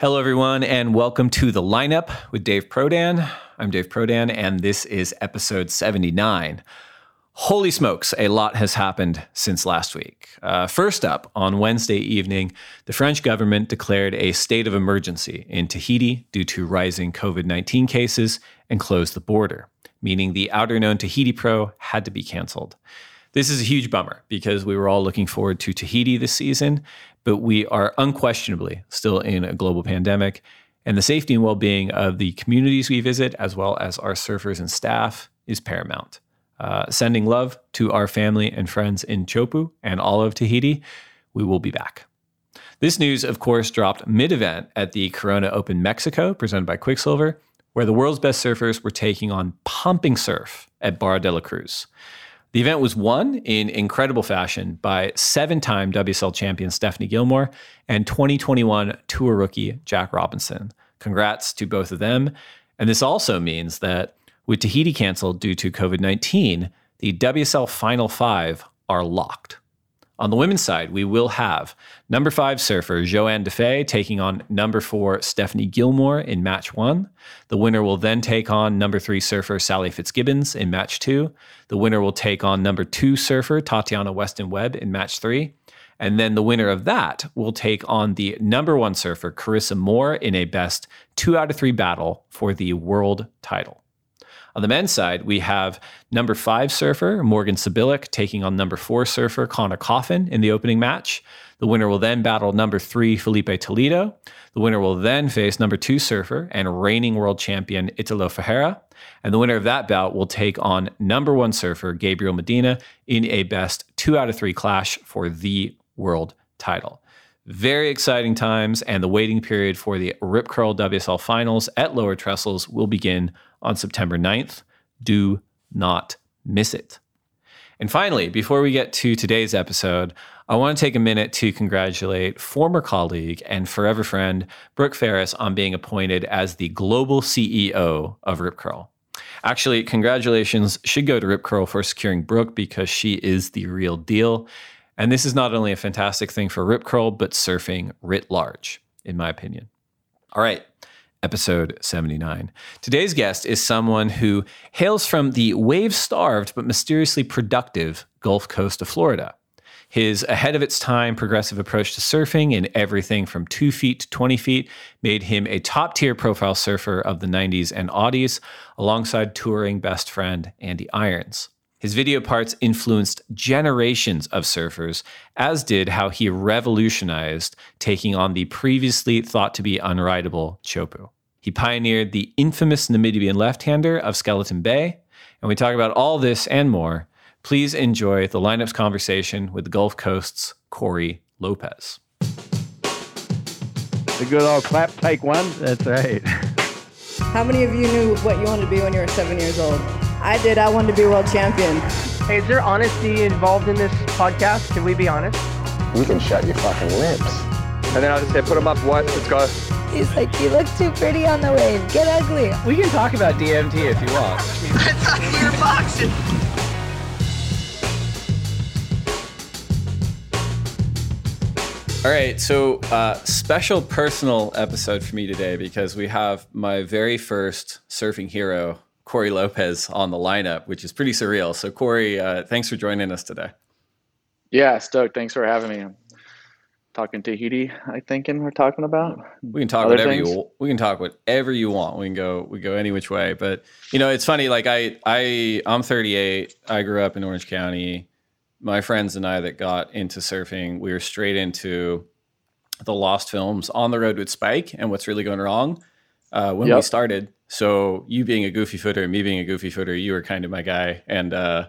Hello, everyone, and welcome to the lineup with Dave Prodan. I'm Dave Prodan, and this is episode 79. Holy smokes, a lot has happened since last week. Uh, first up, on Wednesday evening, the French government declared a state of emergency in Tahiti due to rising COVID 19 cases and closed the border, meaning the Outerknown Tahiti Pro had to be canceled. This is a huge bummer because we were all looking forward to Tahiti this season, but we are unquestionably still in a global pandemic. And the safety and well being of the communities we visit, as well as our surfers and staff, is paramount. Uh, sending love to our family and friends in Chopu and all of Tahiti. We will be back. This news, of course, dropped mid event at the Corona Open Mexico, presented by Quiksilver, where the world's best surfers were taking on pumping surf at Barra de la Cruz. The event was won in incredible fashion by seven time WSL champion Stephanie Gilmore and 2021 Tour rookie Jack Robinson. Congrats to both of them. And this also means that with Tahiti canceled due to COVID 19, the WSL Final Five are locked. On the women's side, we will have number five surfer Johanne Defay taking on number four Stephanie Gilmore in match one. The winner will then take on number three surfer Sally Fitzgibbons in match two. The winner will take on number two surfer Tatiana Weston Webb in match three. And then the winner of that will take on the number one surfer Carissa Moore in a best two out of three battle for the world title. On the men's side, we have number five surfer Morgan Cibilic taking on number four surfer Conner Coffin in the opening match. The winner will then battle number three Filipe Toledo. The winner will then face number two surfer and reigning world champion Italo Ferreira. And the winner of that bout will take on number one surfer Gabriel Medina in a best two out of three clash for the world title. Very exciting times, and the waiting period for the Rip Curl WSL finals at Lower Trestles will begin on September 9th. Do not miss it. And finally, before we get to today's episode, I want to take a minute to congratulate former colleague and forever friend Brooke Farris on being appointed as the global CEO of Rip Curl. Actually, congratulations should go to Rip Curl for securing Brooke because she is the real deal. And this is not only a fantastic thing for Rip Curl, but surfing writ large, in my opinion. All right, episode 79. Today's guest is someone who hails from the wave starved but mysteriously productive Gulf Coast of Florida. His ahead of its time progressive approach to surfing in everything from 2 feet to 20 feet made him a top tier profile surfer of the 90s and aughties, alongside touring best friend Andy Irons. His video parts influenced generations of surfers, as did how he revolutionized taking on the previously thought to be unrideable Chopu. He pioneered the infamous Namibian left hander of Skeleton Bay, and we talk about all this and more. Please enjoy the lineup's conversation with the Gulf Coast's Cory Lopez. The good old clap, take one. That's right. How many of you knew what you wanted to be when you were seven years old? I did. I wanted to be world champion. Hey, is there honesty involved in this podcast? Can we be honest? You can shut your fucking lips. And then I'll just say, put them up, what? Let's go. He's like, you look too pretty on the wave. Get ugly. We can talk about DMT if you want. I thought you were boxing. All right, so uh, special personal episode for me today because we have my very first surfing hero, Cory Lopez, on the lineup, which is pretty surreal. So, Cory, uh, thanks for joining us today. Yeah, stoked. Thanks for having me. I'm talking Tahiti, I think, and we're talking about. We can talk Other whatever things? you we can talk whatever you want. We can go we go any which way. But you know, it's funny. Like I I I'm 38. I grew up in Orange County. My friends and I that got into surfing, we were straight into the Lost films, On the Road with Spike, and What's Really Going Wrong uh, when we started. So you being a goofy footer, and me being a goofy footer, you were kind of my guy, and uh,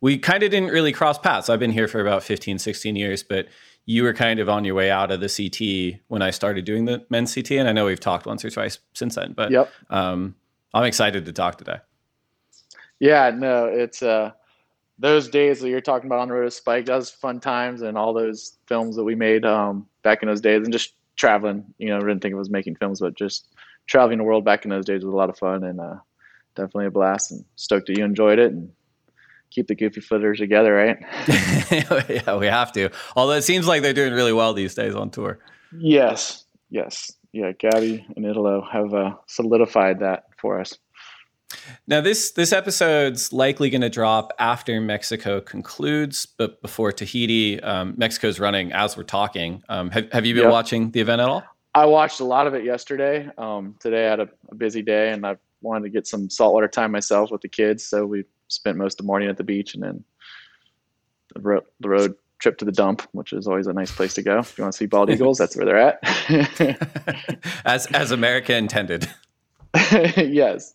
we kind of didn't really cross paths. I've been here for about 15, 16 years, but you were kind of on your way out of the CT when I started doing the men's CT, and I know we've talked once or twice since then. But Yep. um, I'm excited to talk today. Yeah, no, it's uh, those days that you're talking about on the road to Spike. That was fun times, and all those films that we made um, back in those days, and just traveling. You know, I didn't think it was making films, but just traveling the world back in those days was a lot of fun and uh, definitely a blast. And stoked that you enjoyed it and keep the goofy footers together, right? yeah, we have to. Although it seems like they're doing really well these days on tour. yes, yes. yeah, Gabby and Italo have uh, solidified that for us. Now this this episode's likely going to drop after Mexico concludes, but before Tahiti. Um, Mexico's running as we're talking. Um, have Have you been yep. watching the event at all? I watched a lot of it yesterday. Um, today I had a, a, busy day, and I wanted to get some saltwater time myself with the kids, so we spent most of the morning at the beach, and then the, ro- the road trip to the dump, which is always a nice place to go. If you want to see bald eagles, that's where they're at. as as America intended. yes.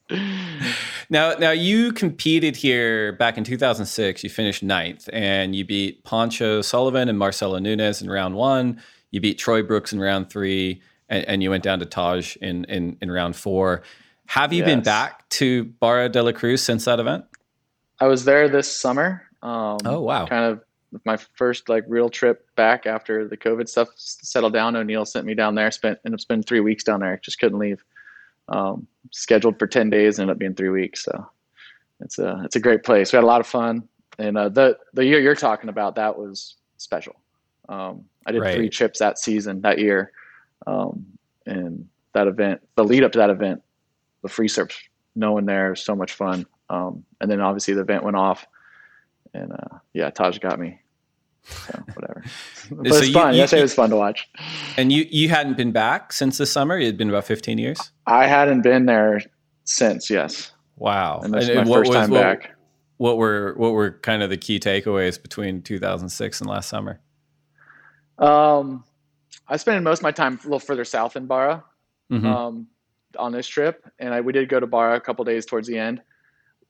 Now, now you competed here back in 2006. You finished ninth, and you beat Pancho Sullivan and Marcelo Nunes in round one. You beat Troy Brooks in round three, and, and you went down to Taj in in, in round four. Have you yes. been back to Barra de la Cruz since that event? I was there this summer. Um, oh wow! Kind of my first like real trip back after the COVID stuff settled down. O'Neill sent me down there. Spent ended up spending three weeks down there. Just couldn't leave. Um, scheduled for ten days, ended up being three weeks. So it's a it's a great place. We had a lot of fun, and uh, the the year you're talking about that was special. Um, I did right. three trips that season that year, um, and that event, the lead up to that event, the free surf, no one there, so much fun. Um, and then obviously the event went off, and uh, yeah, Taj got me. So whatever. but so it's you, fun. You, Yesterday was fun to watch. And you you hadn't been back since the summer. It had been about fifteen years. I hadn't been there since. Yes. Wow. And this and, my first was, time what, back. What were what were kind of the key takeaways between 2006 and last summer? Um, I spent most of my time a little further south in Barra. Mm-hmm. Um, on this trip, and I we did go to Barra a couple days towards the end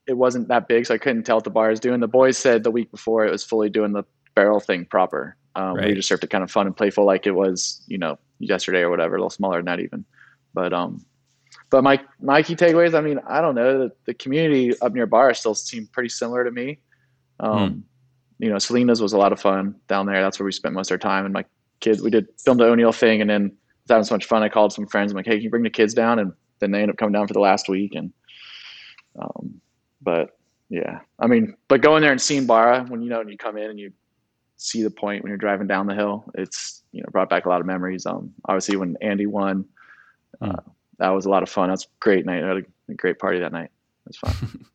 it wasn't that big, so I couldn't tell what the bar is doing. The boys said the week before it was fully doing the barrel thing proper. Um, right. We just surfed it kind of fun and playful, like it was, you know, yesterday or whatever, a little smaller than that even. But um, but my my key takeaways. I mean, I don't know. The, the community up near Barra still seemed pretty similar to me. Um, hmm. You know, Salinas was a lot of fun down there. That's where we spent most of our time. And my kids, we did filmed the O'Neill thing, and then was having so much fun. I called some friends. I'm like, hey, can you bring the kids down? And then they ended up coming down for the last week, and um, but yeah, I mean, but going there and seeing Barra when you know when you come in and you see the point when you're driving down the hill, it's you know brought back a lot of memories. Um, obviously when Andy won, uh, hmm. that was a lot of fun. That's great night. I had a, a great party that night. It was fun.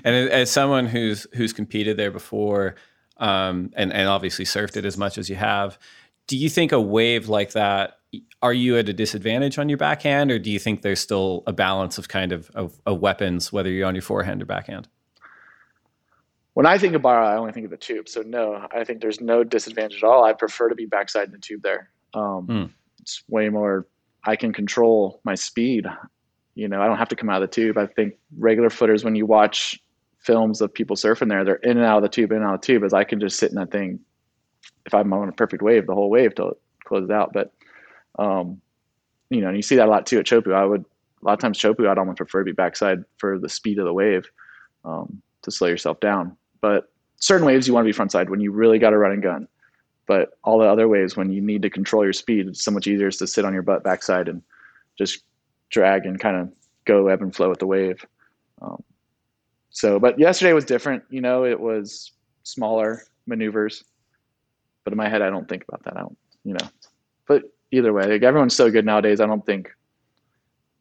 and as someone who's who's competed there before, um, and and obviously surfed it as much as you have, do you think a wave like that are you at a disadvantage on your backhand, or do you think there's still a balance of kind of, of, of weapons, whether you're on your forehand or backhand? When I think of Barra, I only think of the tube. So no, I think there's no disadvantage at all. I prefer to be backside in the tube there. Um, mm. It's way more. I can control my speed. You know, I don't have to come out of the tube. I think regular footers, when you watch films of people surfing there, they're in and out of the tube, in and out of the tube. As I can just sit in that thing if I'm on a perfect wave, the whole wave till it closes out. But um, you know, and you see that a lot too at Chopu. I would a lot of times Chopu, I'd almost prefer to be backside for the speed of the wave um, to slow yourself down. But certain waves you want to be frontside when you really got a running gun. But all the other waves when you need to control your speed, it's so much easier to sit on your butt backside and just drag and kind of go ebb and flow with the wave. Um, so, but yesterday was different. You know, it was smaller maneuvers, but in my head, I don't think about that. I don't, you know, but either way, like everyone's so good nowadays. I don't think,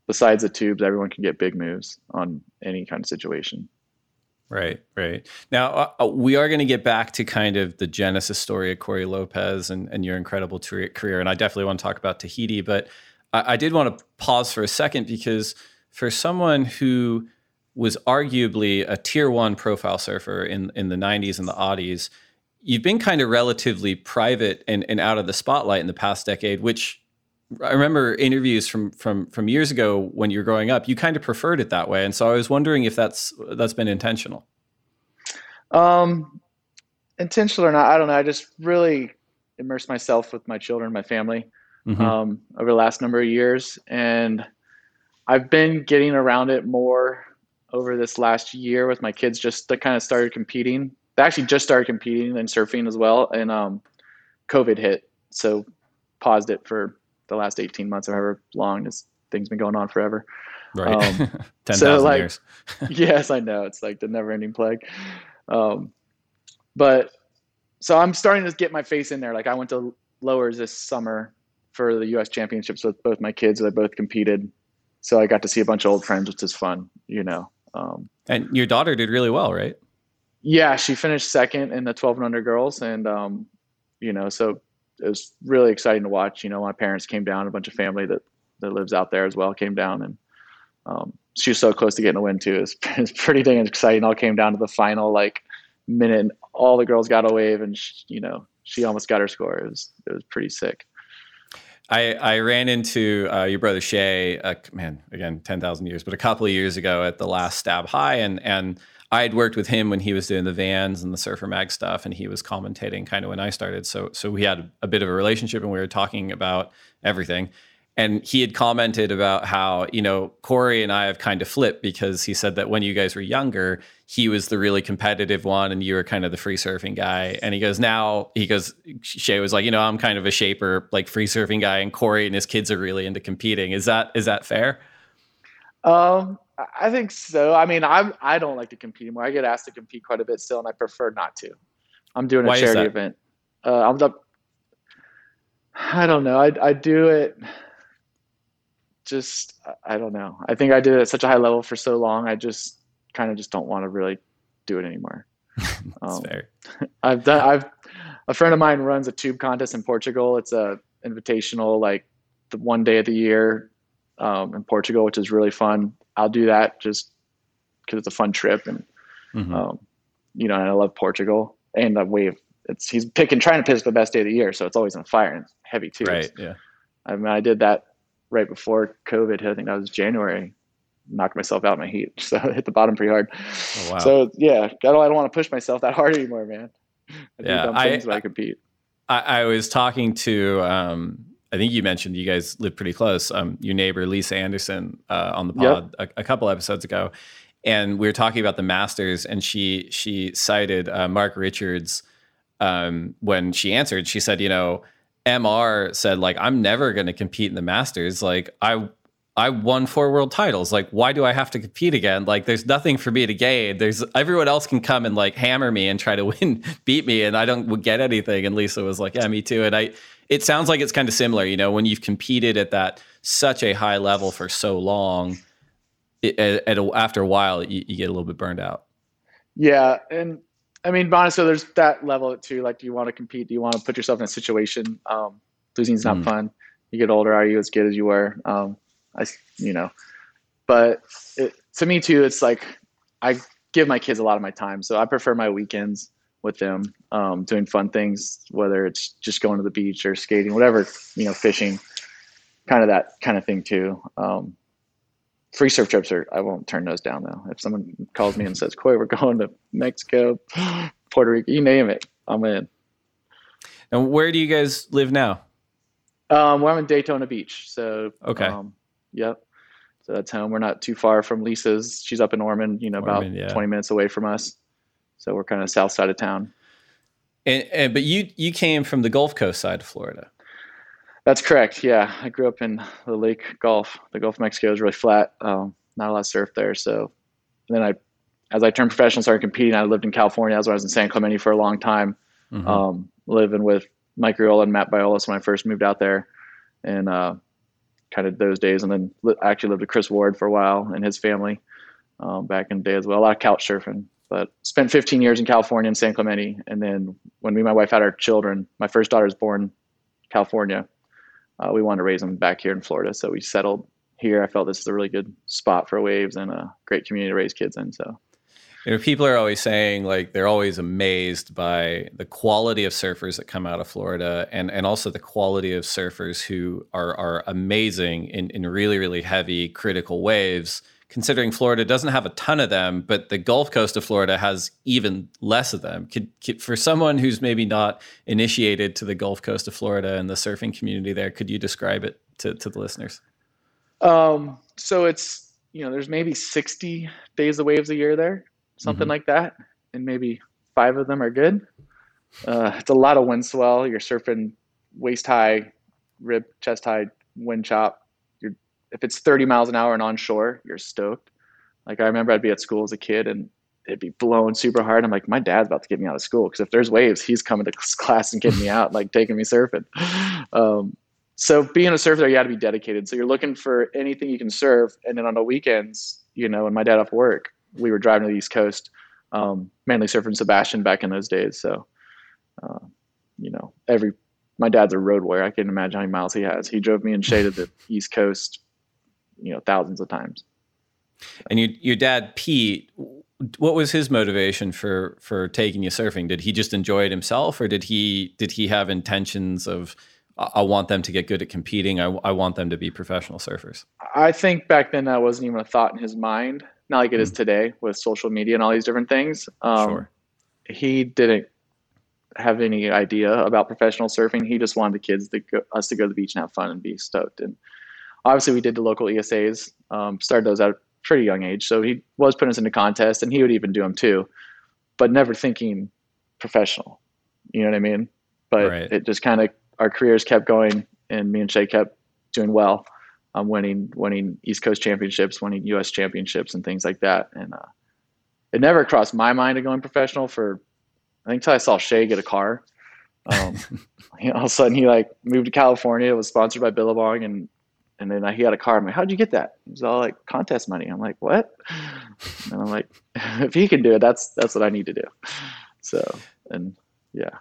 besides the tubes, everyone can get big moves on any kind of situation. Right, right. Now uh, uh we are going to get back to kind of the genesis story of Cory Lopez and, and your incredible career, and I definitely want to talk about Tahiti. But I, I did want to pause for a second because for someone who was arguably a tier one profile surfer in in the 90s and the oddies you've been kind of relatively private and, and out of the spotlight in the past decade, which I remember interviews from from from years ago when you were growing up. You kind of preferred it that way, and so I was wondering if that's that's been intentional. Um, intentional or not, I don't know. I just really immersed myself with my children, my family, mm-hmm. um, over the last number of years, and I've been getting around it more over this last year with my kids. Just to kind of started competing they actually just started competing in surfing as well, and um, COVID hit, so paused it for the last 18 months, or however long this thing's been going on forever. Right. Um, 10,000 so like, years. yes, I know. It's like the never ending plague. Um, but so I'm starting to get my face in there. Like I went to lowers this summer for the U.S. Championships with both my kids. They both competed, so I got to see a bunch of old friends, which is fun. You know. Um, and your daughter did really well, right? Yeah, she finished second in the 12 and under girls, and um, you know, so it was really exciting to watch. You know, my parents came down, a bunch of family that that lives out there as well came down, and um, she was so close to getting a win too. It was, it pretty dang exciting. All came down to the final like minute, and all the girls got a wave, and she, you know, she almost got her score. It was it was pretty sick. I, I ran into uh, your brother Shea, uh, man, again, 10,000 years, but a couple of years ago at the last Stab High. And, and I had worked with him when he was doing the vans and the Surfer Mag stuff, and he was commentating kind of when I started. So, so we had a bit of a relationship and we were talking about everything and he had commented about how you know Cory and I have kind of flipped because he said that when you guys were younger, he was the really competitive one, and you were kind of the free surfing guy. And he goes now he goes Shea was like you know I'm kind of a shaper like free surfing guy, and Cory and his kids are really into competing. Is that is that fair? Um, I think so. I mean, I'm I don't like to compete anymore. I get asked to compete quite a bit still, and I prefer not to. I'm doing a Why charity event. Uh, I'm the. I don't know. I I do it just I don't know. I think I did it at such a high level for so long. I just kind of just don't want to really do it anymore. That's um, fair. I've done. I've a friend of mine runs a tube contest in Portugal. It's a invitational, like the one day of the year um, in Portugal, which is really fun. I'll do that just because it's a fun trip, and mm-hmm. um, you know, and I love Portugal and the wave. It's he's picking trying to pick the best day of the year, so it's always on fire and heavy too. Right. Yeah. I mean, I did that right before COVID hit. I think that was January. Knocked myself out in my heat, so I hit the bottom pretty hard. Oh, wow. So yeah, I don't, I don't want to push myself that hard anymore, man. I yeah, I, I, I compete. I, I, was talking to, um, I think you mentioned you guys live pretty close. Um, your neighbor Lisa Andersen uh, on the pod yep. a, a, couple episodes ago, and we were talking about the Masters, and she she cited uh, Mark Richards um, when she answered. She said, you know MR said like I'm never going to compete in the Masters. Like I I won four world titles. Like why do I have to compete again? Like there's nothing for me to gain. There's everyone else can come and like hammer me and try to win beat me and I don't get anything. And Lisa was like, "Yeah, me too." And I it sounds like it's kind of similar, you know, when you've competed at that such a high level for so long, it, at, at a, after a while you, you get a little bit burned out. Yeah, and I mean, honestly, there's that level too. Like, do you want to compete? Do you want to put yourself in a situation? Um, losing's not mm. fun. You get older, are you as good as you were? Um, I, you know, but it, to me too, it's like I give my kids a lot of my time, so I prefer my weekends with them, um, doing fun things, whether it's just going to the beach or skating, whatever, you know, fishing, kind of that kind of thing too. Um, free surf trips are I won't turn those down though. If someone calls me and says, "Coy, we're going to Mexico, Puerto Rico, you name it, I'm in." And where do you guys live now? Um, well, I'm in Daytona Beach, so okay, um, yep. So that's home. We're not too far from Lisa's. She's up in Ormond, you know, Ormond, about yeah. 20 minutes away from us. So we're kind of south side of town. And, and but you you came from the Gulf Coast side of Florida. That's correct. Yeah, I grew up in the Lake Gulf. The Gulf of Mexico is really flat. Um, not a lot of surf there. So then I, as I turned professional, started competing. I lived in California. That's when I was in San Clemente for a long time, mm-hmm. um, living with Mike Reola and Matt Biolos when I first moved out there, and uh, kind of those days. And then li- actually lived with Chris Ward for a while and his family um, back in the day as well. A lot of couch surfing. But spent 15 years in California in San Clemente, and then when me and my wife had our children, my first daughter was born California uh, we wanted to raise them back here in Florida. So we settled here. I felt this is a really good spot for waves and a great community to raise kids in. So. You know, people are always saying like they're always amazed by the quality of surfers that come out of Florida and, and also the quality of surfers who are, are amazing in, in really, really heavy critical waves considering Florida doesn't have a ton of them, but the Gulf Coast of Florida has even less of them. Could, could, for someone who's maybe not initiated to the Gulf Coast of Florida and the surfing community there, could you describe it to, to the listeners? Um, so it's you know there's maybe 60 days of waves a year there, something mm-hmm. like that, and maybe five of them are good. Uh, it's a lot of wind swell. You're surfing waist high, rib chest high wind chop if it's 30 miles an hour and onshore, you're stoked. Like I remember I'd be at school as a kid and it'd be blowing super hard. I'm like, my dad's about to get me out of school because if there's waves, he's coming to class and getting me out, like taking me surfing. Um, so being a surfer, you got to be dedicated. So you're looking for anything you can serve, and then on the weekends, you know, when my dad off work, we were driving to the East Coast, um, mainly surfing Sebastian back in those days. So, uh, you know, every my dad's a road warrior. I can't imagine how many miles he has. He drove me and Shea to the East Coast, you know, thousands of times. And you, your dad, Pete, what was his motivation for for taking you surfing? Did he just enjoy it himself, or did he did he have intentions of I want them to get good at competing. I, I want them to be professional surfers. I think back then that wasn't even a thought in his mind. Not like it is mm. today with social media and all these different things. Um, sure. He didn't have any idea about professional surfing. He just wanted the kids to go, us to go to the beach and have fun and be stoked. And obviously, we did the local ESAs. Um, started those at a pretty young age, so he was putting us into contests, and he would even do them too, but never thinking professional. You know what I mean? But right. it just kind of our careers kept going, and me and Shea kept doing well, um, winning winning East Coast championships, winning U.S. championships, and things like that. And uh, it never crossed my mind of going professional for I think until I saw Shea get a car. Um, all of a sudden, he like moved to California. It was sponsored by Billabong, and and then he got a car. I'm like, how'd you get that? It was all like contest money. I'm like, what? And I'm like, if he can do it, that's that's what I need to do. So and yeah,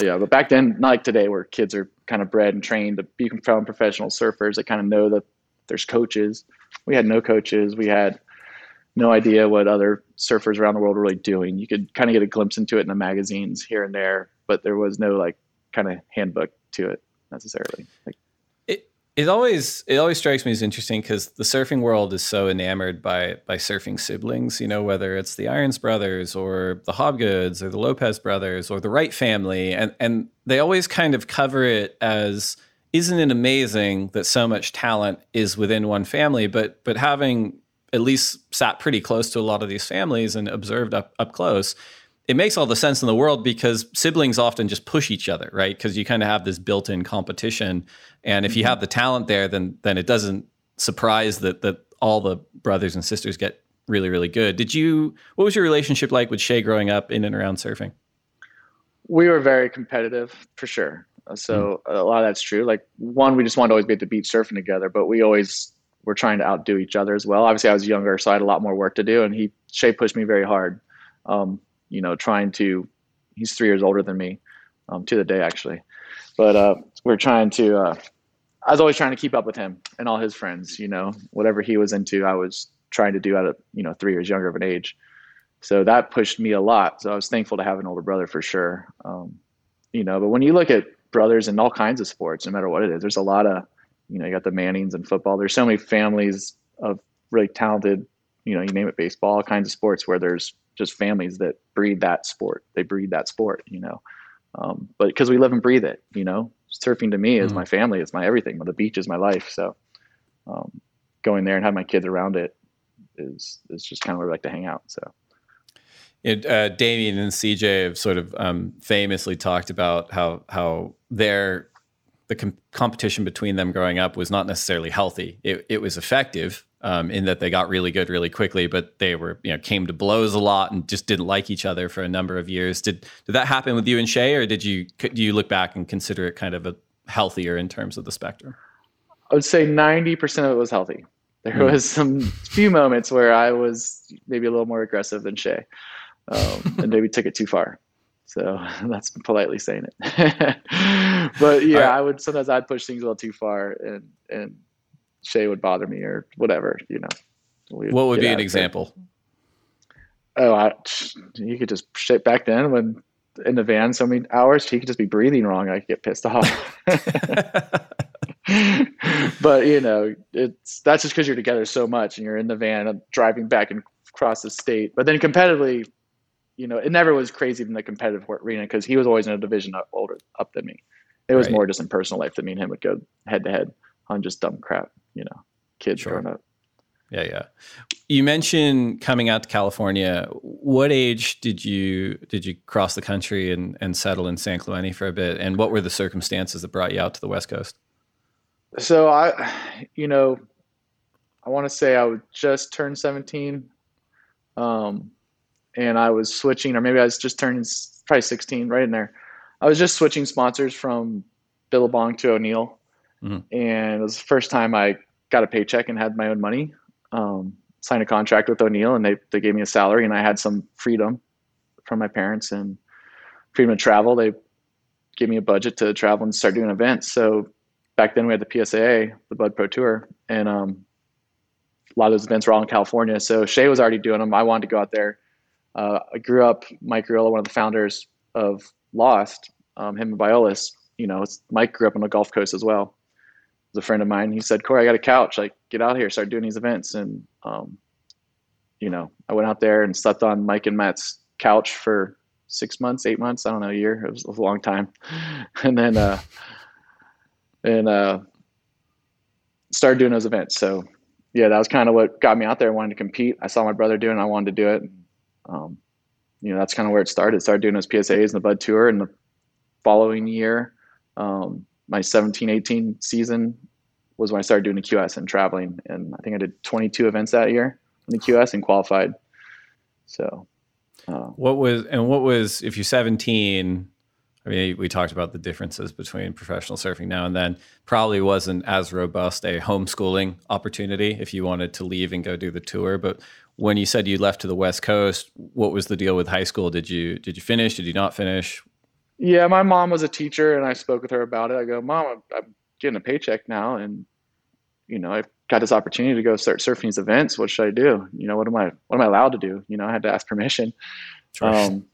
yeah. But back then, not like today, where kids are kind of bred and trained to become professional surfers. that kind of know that there's coaches. We had no coaches. We had no idea what other surfers around the world were really doing. You could kind of get a glimpse into it in the magazines here and there, but there was no like kind of handbook to it necessarily. Like, it always it always strikes me as interesting because the surfing world is so enamored by by surfing siblings. You know, whether it's the Irons brothers or the Hobgoods or the Lopez brothers or the Wright family, and and they always kind of cover it as isn't it amazing that so much talent is within one family? But but having at least sat pretty close to a lot of these families and observed up up close, it makes all the sense in the world because siblings often just push each other, right? Because you kind of have this built-in competition, and if you mm-hmm. have the talent there, then then it doesn't surprise that that all the brothers and sisters get really really good. Did you? What was your relationship like with Shea growing up in and around surfing? We were very competitive for sure. So mm. a lot of that's true. Like one, we just wanted to always be at the beach surfing together, but we always were trying to outdo each other as well. Obviously, I was younger, so I had a lot more work to do, and he Shea pushed me very hard. Um, you know, trying to, he's three years older than me, um, to the day actually, but uh, we're trying to. Uh, I was always trying to keep up with him and all his friends. You know, whatever he was into, I was trying to do at a you know three years younger of an age. So that pushed me a lot. So I was thankful to have an older brother for sure. Um, you know, but when you look at brothers in all kinds of sports, no matter what it is, there's a lot of, you know, you got the Mannings in football. There's so many families of really talented, you know, you name it, baseball, all kinds of sports where there's just families that breed that sport. They breed that sport, you know. Um, but because we live and breathe it, you know, surfing to me is mm. my family, it's my everything. The beach is my life. So um, going there and having my kids around it is is just kind of where we like to hang out. So. It, uh, Damien and CJ have sort of um, famously talked about how how their the com- competition between them growing up was not necessarily healthy. It, it was effective, um, in that they got really good really quickly, but they were you know came to blows a lot and just didn't like each other for a number of years. Did did that happen with you and Shea, or did you do you look back and consider it kind of a healthier in terms of the spectrum? I would say ninety percent of it was healthy. There mm. was some few moments where I was maybe a little more aggressive than Shea, um, and maybe took it too far. So that's politely saying it. but yeah, right. I would sometimes I'd push things a little too far, and and Shea would bother me or whatever, you know. What would be an example? Oh, I, you could just shit back then when in the van so many hours, he could just be breathing wrong. I could get pissed off. but you know, it's that's just because you're together so much and you're in the van driving back and across the state. But then competitively, you know, it never was crazy in the competitive arena because he was always in a division up, older up than me. It was right. more just in personal life that me and him would go head to head on just dumb crap you know, kids sure. growing up. Yeah, yeah. You mentioned coming out to California. What age did you did you cross the country and, and settle in San Clemente for a bit? And what were the circumstances that brought you out to the West Coast? So I, you know, I want to say I would just turn 17, um, and I was switching, or maybe I was just turning probably 16, right in there. I was just switching sponsors from Billabong to O'Neill, mm-hmm. and it was the first time I got a paycheck and had my own money. Um, signed a contract with O'Neill, and they they gave me a salary, and I had some freedom from my parents and freedom to travel. They gave me a budget to travel and start doing events. So back then we had the PSAA, the Bud Pro Tour, and um, a lot of those events were all in California. So Shea was already doing them. I wanted to go out there. Uh, I grew up, Mike Grillo, one of the founders of Lost, um, him and Biolos, you know, Mike grew up on the Gulf Coast as well. Was a friend of mine. He said, Cory, I got a couch. Like, get out here, start doing these events. And, um, you know, I went out there and slept on Mike and Matt's couch for six months, eight months. I don't know, a year. It was a long time. and then, uh, and, uh, started doing those events. So yeah, that was kind of what got me out there. I wanted to compete. I saw my brother doing it. I wanted to do it. Um, you know, that's kind of where it started. Started doing those PSAs and the Bud Tour. And the following year, um, my 17, 18 season was when I started doing the QS and traveling. And I think I did 22 events that year in the QS and qualified. So, uh, what was, and what was, if you're 17, I mean, we talked about the differences between professional surfing now and then. Probably wasn't as robust a homeschooling opportunity if you wanted to leave and go do the tour. But when you said you left to the West Coast, what was the deal with high school? Did you did you finish? Did you not finish? Yeah, my mom was a teacher, and I spoke with her about it. I go, Mom, I'm, I'm getting a paycheck now, and you know, I've got this opportunity to go start surfing these events. What should I do? You know, what am I what am I allowed to do? You know, I had to ask permission. Um,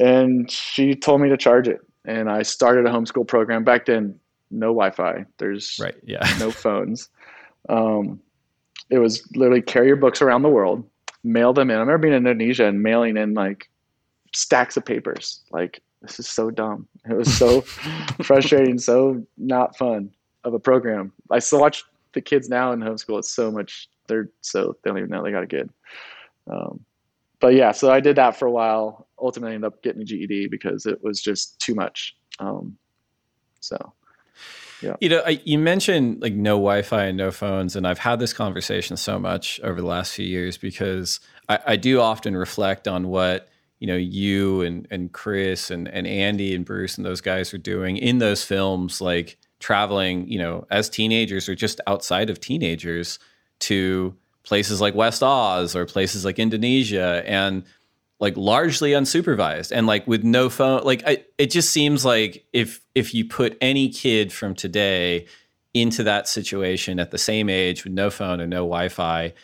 and she told me to charge it. And I started a homeschool program back then. No Wi-Fi. There's right, yeah, no phones. Um, it was literally carry your books around the world, mail them in. I remember being in Indonesia and mailing in like stacks of papers. Like this is so dumb. It was so frustrating, so not fun of a program. I still watch the kids now in homeschool. It's so much. They're so they don't even know they got a kid. Um, but yeah, so I did that for a while ultimately ended up getting a GED because it was just too much. Um, so, yeah. You know, I, you mentioned like no Wi-Fi and no phones, and I've had this conversation so much over the last few years because I, I do often reflect on what you know you and and Chris and and Andy and Bruce and those guys are doing in those films, like traveling, you know, as teenagers or just outside of teenagers to places like West Oz or places like Indonesia and like largely unsupervised and like with no phone like I, it just seems like if if you put any kid from today into that situation at the same age with no phone and no wi-fi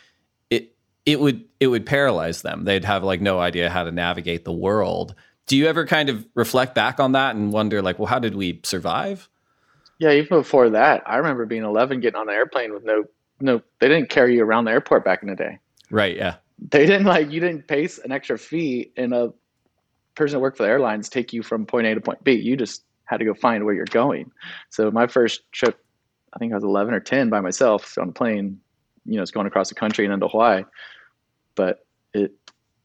it would it would paralyze them they'd have like no idea how to navigate the world do you ever kind of reflect back on that and wonder like well how did we survive yeah even before that i remember being 11 getting on an airplane with no no they didn't carry you around the airport back in the day right yeah they didn't like you didn't pay an extra fee and a person that worked for the airlines take you from point A to point B. You just had to go find where you're going. So my first trip, I think I was 11 or 10 by myself on a plane. You know, it's going across the country and into Hawaii, but it,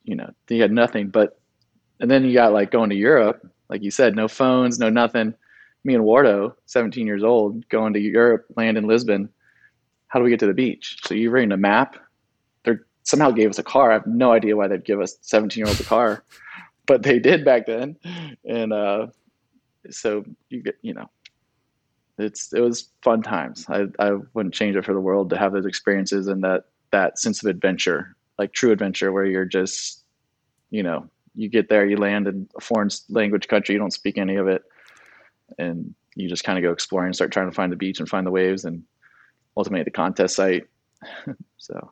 you know, you had nothing. But and then you got like going to Europe, like you said, no phones, no nothing. Me and Wardo, 17 years old, going to Europe, land in Lisbon. How do we get to the beach? So you're reading a map They somehow gave us a car. I have no idea why they'd give us 17 year olds a car, but they did back then. And uh, so you get, you know, it's it was fun times. I I wouldn't change it for the world to have those experiences and that that sense of adventure, like true adventure, where you're just, you know, you get there, you land in a foreign language country, you don't speak any of it, and you just kind of go exploring start trying to find the beach and find the waves and ultimately the contest site. so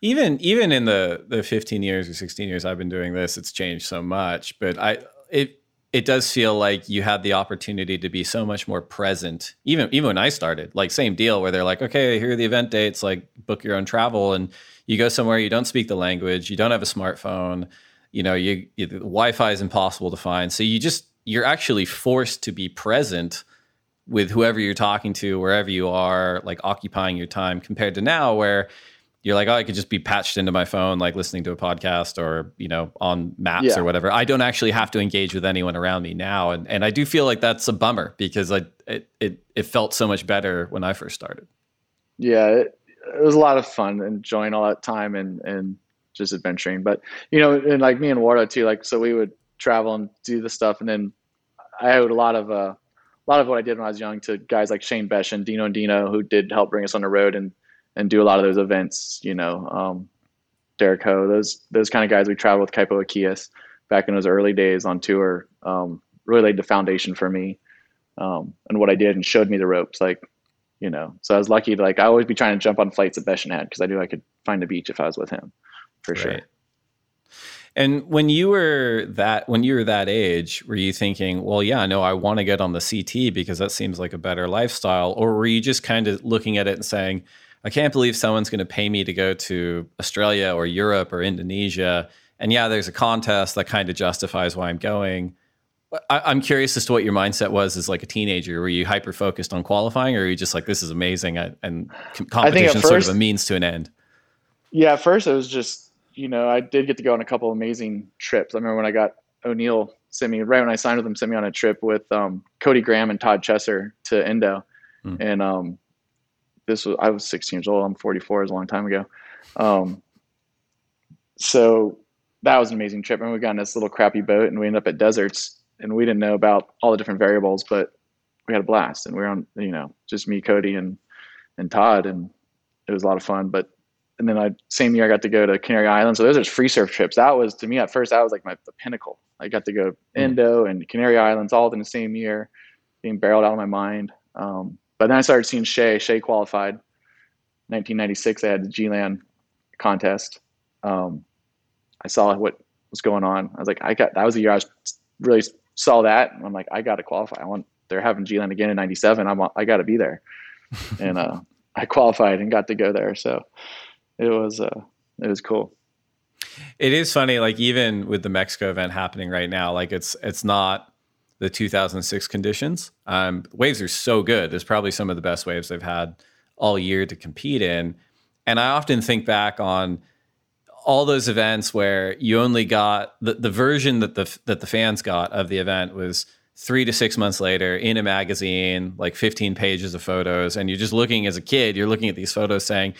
even even in the the 15 years or 16 years I've been doing this, it's changed so much. But I it it does feel like you had the opportunity to be so much more present. Even even when I started, like same deal where they're like, okay, here are the event dates, like book your own travel, and you go somewhere you don't speak the language, you don't have a smartphone, you know, you, you Wi-Fi is impossible to find, so you just you're actually forced to be present with whoever you're talking to, wherever you are, like occupying your time, compared to now where you're like, oh, I could just be patched into my phone, like listening to a podcast or, you know, on maps yeah. or whatever. I don't actually have to engage with anyone around me now. And, and I do feel like that's a bummer because I, it, it, it felt so much better when I first started. Yeah, it, it was a lot of fun enjoying all that time and, and just adventuring. But, you know, and like me and Warda too, like, so we would travel and do the stuff. And then I owed a lot of, uh, a lot of what I did when I was young to guys like Shane Besh and Dino Andino who did help bring us on the road and and do a lot of those events. You know, um, Derek Ho, those those kind of guys we traveled with Kaipo Jaquias back in those early days on tour. Um, really laid the foundation for me um, and what I did and showed me the ropes. Like, you know, so I was lucky to like I always be trying to jump on flights that Beschen had because I knew I could find a beach if I was with him, for right. sure. And when you were that when you were that age, were you thinking, well, yeah, no, I want to get on the CT because that seems like a better lifestyle, or were you just kind of looking at it and saying, I can't believe someone's going to pay me to go to Australia or Europe or Indonesia, and yeah, there's a contest that kind of justifies why I'm going. I, am curious as to what your mindset was as like a teenager. Were you hyper focused on qualifying, or were you just like, "This is amazing," and competition is sort of a means to an end? Yeah, at first it was just you know, I did get to go on a couple amazing trips. I remember when I got O'Neill sent me right when I signed with him, sent me on a trip with um, Cody Graham and Todd Chesser to Indo, mm. and um, this was I was 16 years old. I'm 44. It was a long time ago. Um, so that was an amazing trip. And we got in this little crappy boat, and we ended up at deserts, and we didn't know about all the different variables, but we had a blast. And we were on, you know, just me, Cody, and and Todd, and it was a lot of fun. But and then I same year I got to go to Canary Islands. So those are free surf trips. That was to me at first that was like my the pinnacle. I got to go hmm. Indo and Canary Islands all in the same year, being barreled out of my mind. Um, but then I started seeing Shea. Shea qualified. 1996, I had the G-Land contest. Um, I saw what was going on. I was like, I got that was the year I was, really saw that. I'm like, I got to qualify. I want. They're having G-Land again in '97. I'm I got to be there, and uh, I qualified and got to go there. So it was uh, it was cool. It is funny, like even with the Mexico event happening right now, like it's it's not the 2006 conditions. Um, waves are so good. There's probably some of the best waves they've had all year to compete in. And I often think back on all those events where you only got the, the version that the that the fans got of the event was three to six months later in a magazine, like 15 pages of photos, and you're just looking as a kid, you're looking at these photos saying,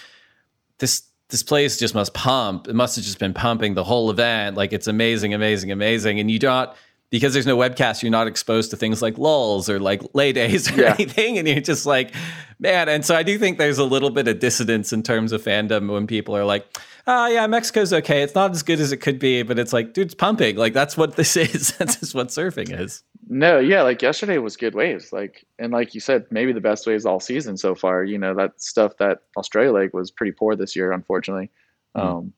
This this place just must pump. It must have just been pumping the whole event. Like it's amazing, amazing, amazing. And you don't because there's no webcast, you're not exposed to things like lulls or like lay days or yeah. anything. And you're just like, man. And so I do think there's a little bit of dissonance in terms of fandom when people are like, oh yeah, Mexico's okay. It's not as good as it could be, but it's like, dude, it's pumping. Like that's what this is. that's just what surfing is. No, yeah, like yesterday was good waves. Like and like you said, maybe the best waves all season so far. You know, that stuff that Australia Lake was pretty poor this year, unfortunately. Mm. Um,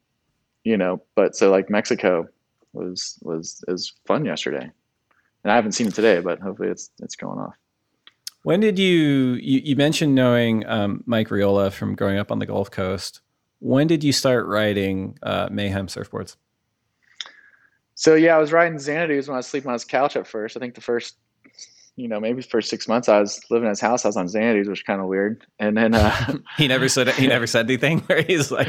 you know, but so like Mexico was was is fun yesterday. And I haven't seen it today, but hopefully it's it's going off. When did you you, you mentioned knowing um, Mike Reola from growing up on the Gulf Coast? When did you start riding uh, Mayhem surfboards? So yeah, I was riding Xanadu's when I was sleeping on his couch at first. I think the first, you know, maybe for six months I was living in his house. I was on Xanadu's, which was kind of weird. And then uh, he never said he never said anything where he's like,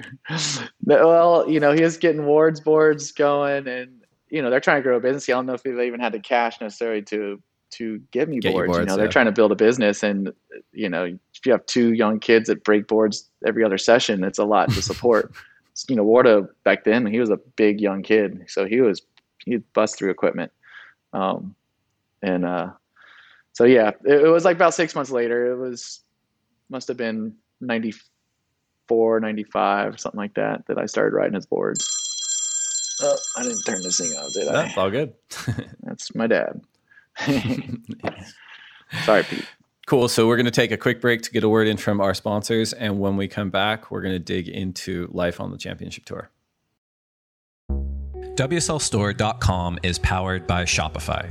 well, you know, he was getting wards boards going, and you know, they're trying to grow a business. I don't know if they even had the cash necessarily to to give me boards. boards. You know, yeah. they're trying to build a business, and you know, if you have two young kids that break boards every other session, it's a lot to support. you know, Warda back then, he was a big young kid, so he was he'd bust through equipment, um, and uh, so yeah, it, it, was like about six months later. It was must have been 94, 95, something like that, that I started riding his boards. Oh, I didn't turn this thing on, did I? That's all good. That's my dad. Sorry, Pete. Cool. So we're going to take a quick break to get a word in from our sponsors. And when we come back, we're going to dig into life on the championship tour. WSLStore.com is powered by Shopify.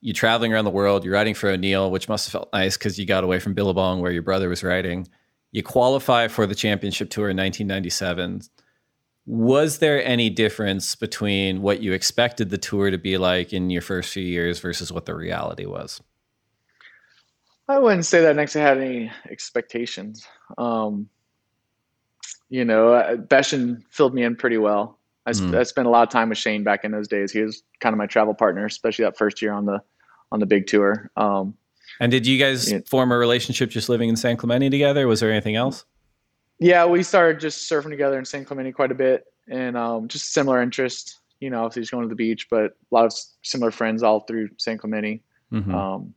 you're traveling around the world, you're writing for O'Neill, which must have felt nice because you got away from Billabong where your brother was writing. You qualify for the championship tour in 1997. Was there any difference between what you expected the tour to be like in your first few years versus what the reality was? I wouldn't say that next I had any expectations. Um, you know, Beschen filled me in pretty well. I, mm. I, spent a lot of time with Shane back in those days. He was kind of my travel partner, especially that first year on the on the big tour. Um, and did you guys form a relationship just living in San Clemente together? Was there anything else? Yeah, we started just surfing together in San Clemente quite a bit, and um, just similar interests. You know, obviously just going to the beach, but a lot of similar friends all through San Clemente. Mm-hmm. Um,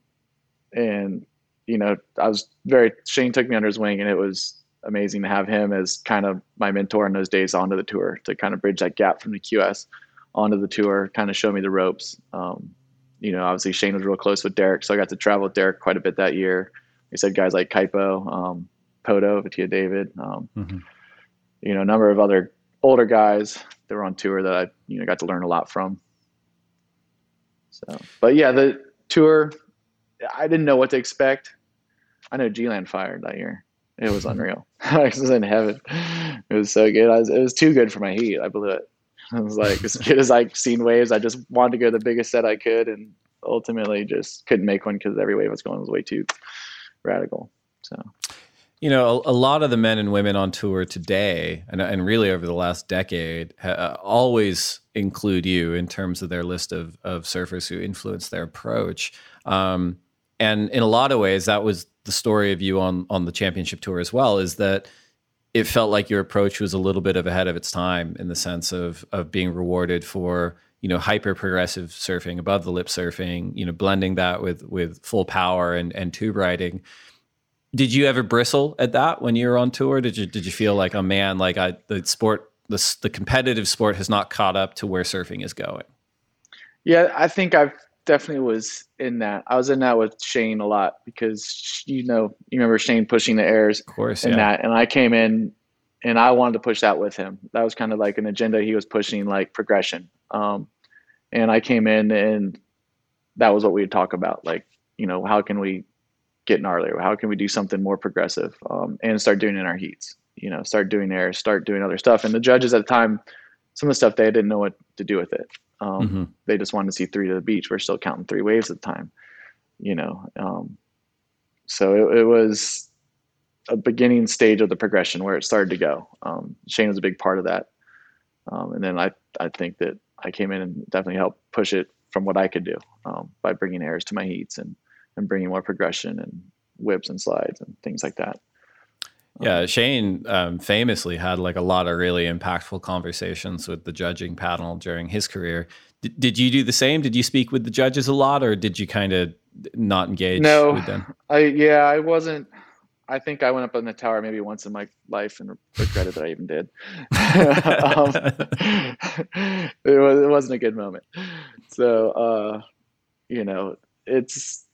and you know, I was very Shane took me under his wing, and it was amazing to have him as kind of my mentor in those days onto the tour to kind of bridge that gap from the QS onto the tour, kind of show me the ropes. Um, you know, obviously Shane was real close with Derek, so I got to travel with Derek quite a bit that year. He said guys like Kaipo, um, Poto, Vetea David, um, mm-hmm. you know, a number of other older guys that were on tour that I, you know, got to learn a lot from. So, but yeah, the tour, I didn't know what to expect. I know G-Land fired that year. It was unreal. I was in heaven. It was so good. Was, it was too good for my heat. I blew it. I was like, as good as I've seen waves, I just wanted to go the biggest set I could, and ultimately just couldn't make one because every wave was going was way too radical. So, you know, a, a, lot of the men and women on tour today, and, and really over the last decade, uh, always include you in terms of their list of of surfers who influence their approach. Um, and in a lot of ways, that was the story of you on on the championship tour as well. Is that it felt like your approach was a little bit of ahead of its time in the sense of of being rewarded for you know hyper progressive surfing above the lip surfing you know blending that with with full power and and tube riding did you ever bristle at that when you were on tour did you did you feel like oh man like i the sport the, the competitive sport has not caught up to where surfing is going yeah i think i've definitely was in that. I was in that with Shane a lot because you know you remember Shane pushing the airs, of course, in yeah. that, and I came in and I wanted to push that with him. That was kind of like an agenda he was pushing, like progression. Um, and I came in and that was what we would talk about, like you know how can we get gnarlier? How can we do something more progressive um, and start doing in our heats? You know, start doing airs, start doing other stuff. And the judges at the time, some of the stuff they didn't know what to do with it. Um, mm-hmm. They just wanted to see three to the beach. We're still counting three waves at the time, you know. Um, so it, it, was a beginning stage of the progression where it started to go. Um, Shane was a big part of that, um, and then I I think that I came in and definitely helped push it from what I could do um, by bringing airs to my heats and and bringing more progression and whips and slides and things like that. Yeah, Shane um, famously had like a lot of really impactful conversations with the judging panel during his career. D- did you do the same? Did you speak with the judges a lot, or did you kind of not engage no, with them? I yeah, I wasn't. I think I went up on the tower maybe once in my life and regretted that I even did. um, it was it wasn't a good moment. So uh, you know, it's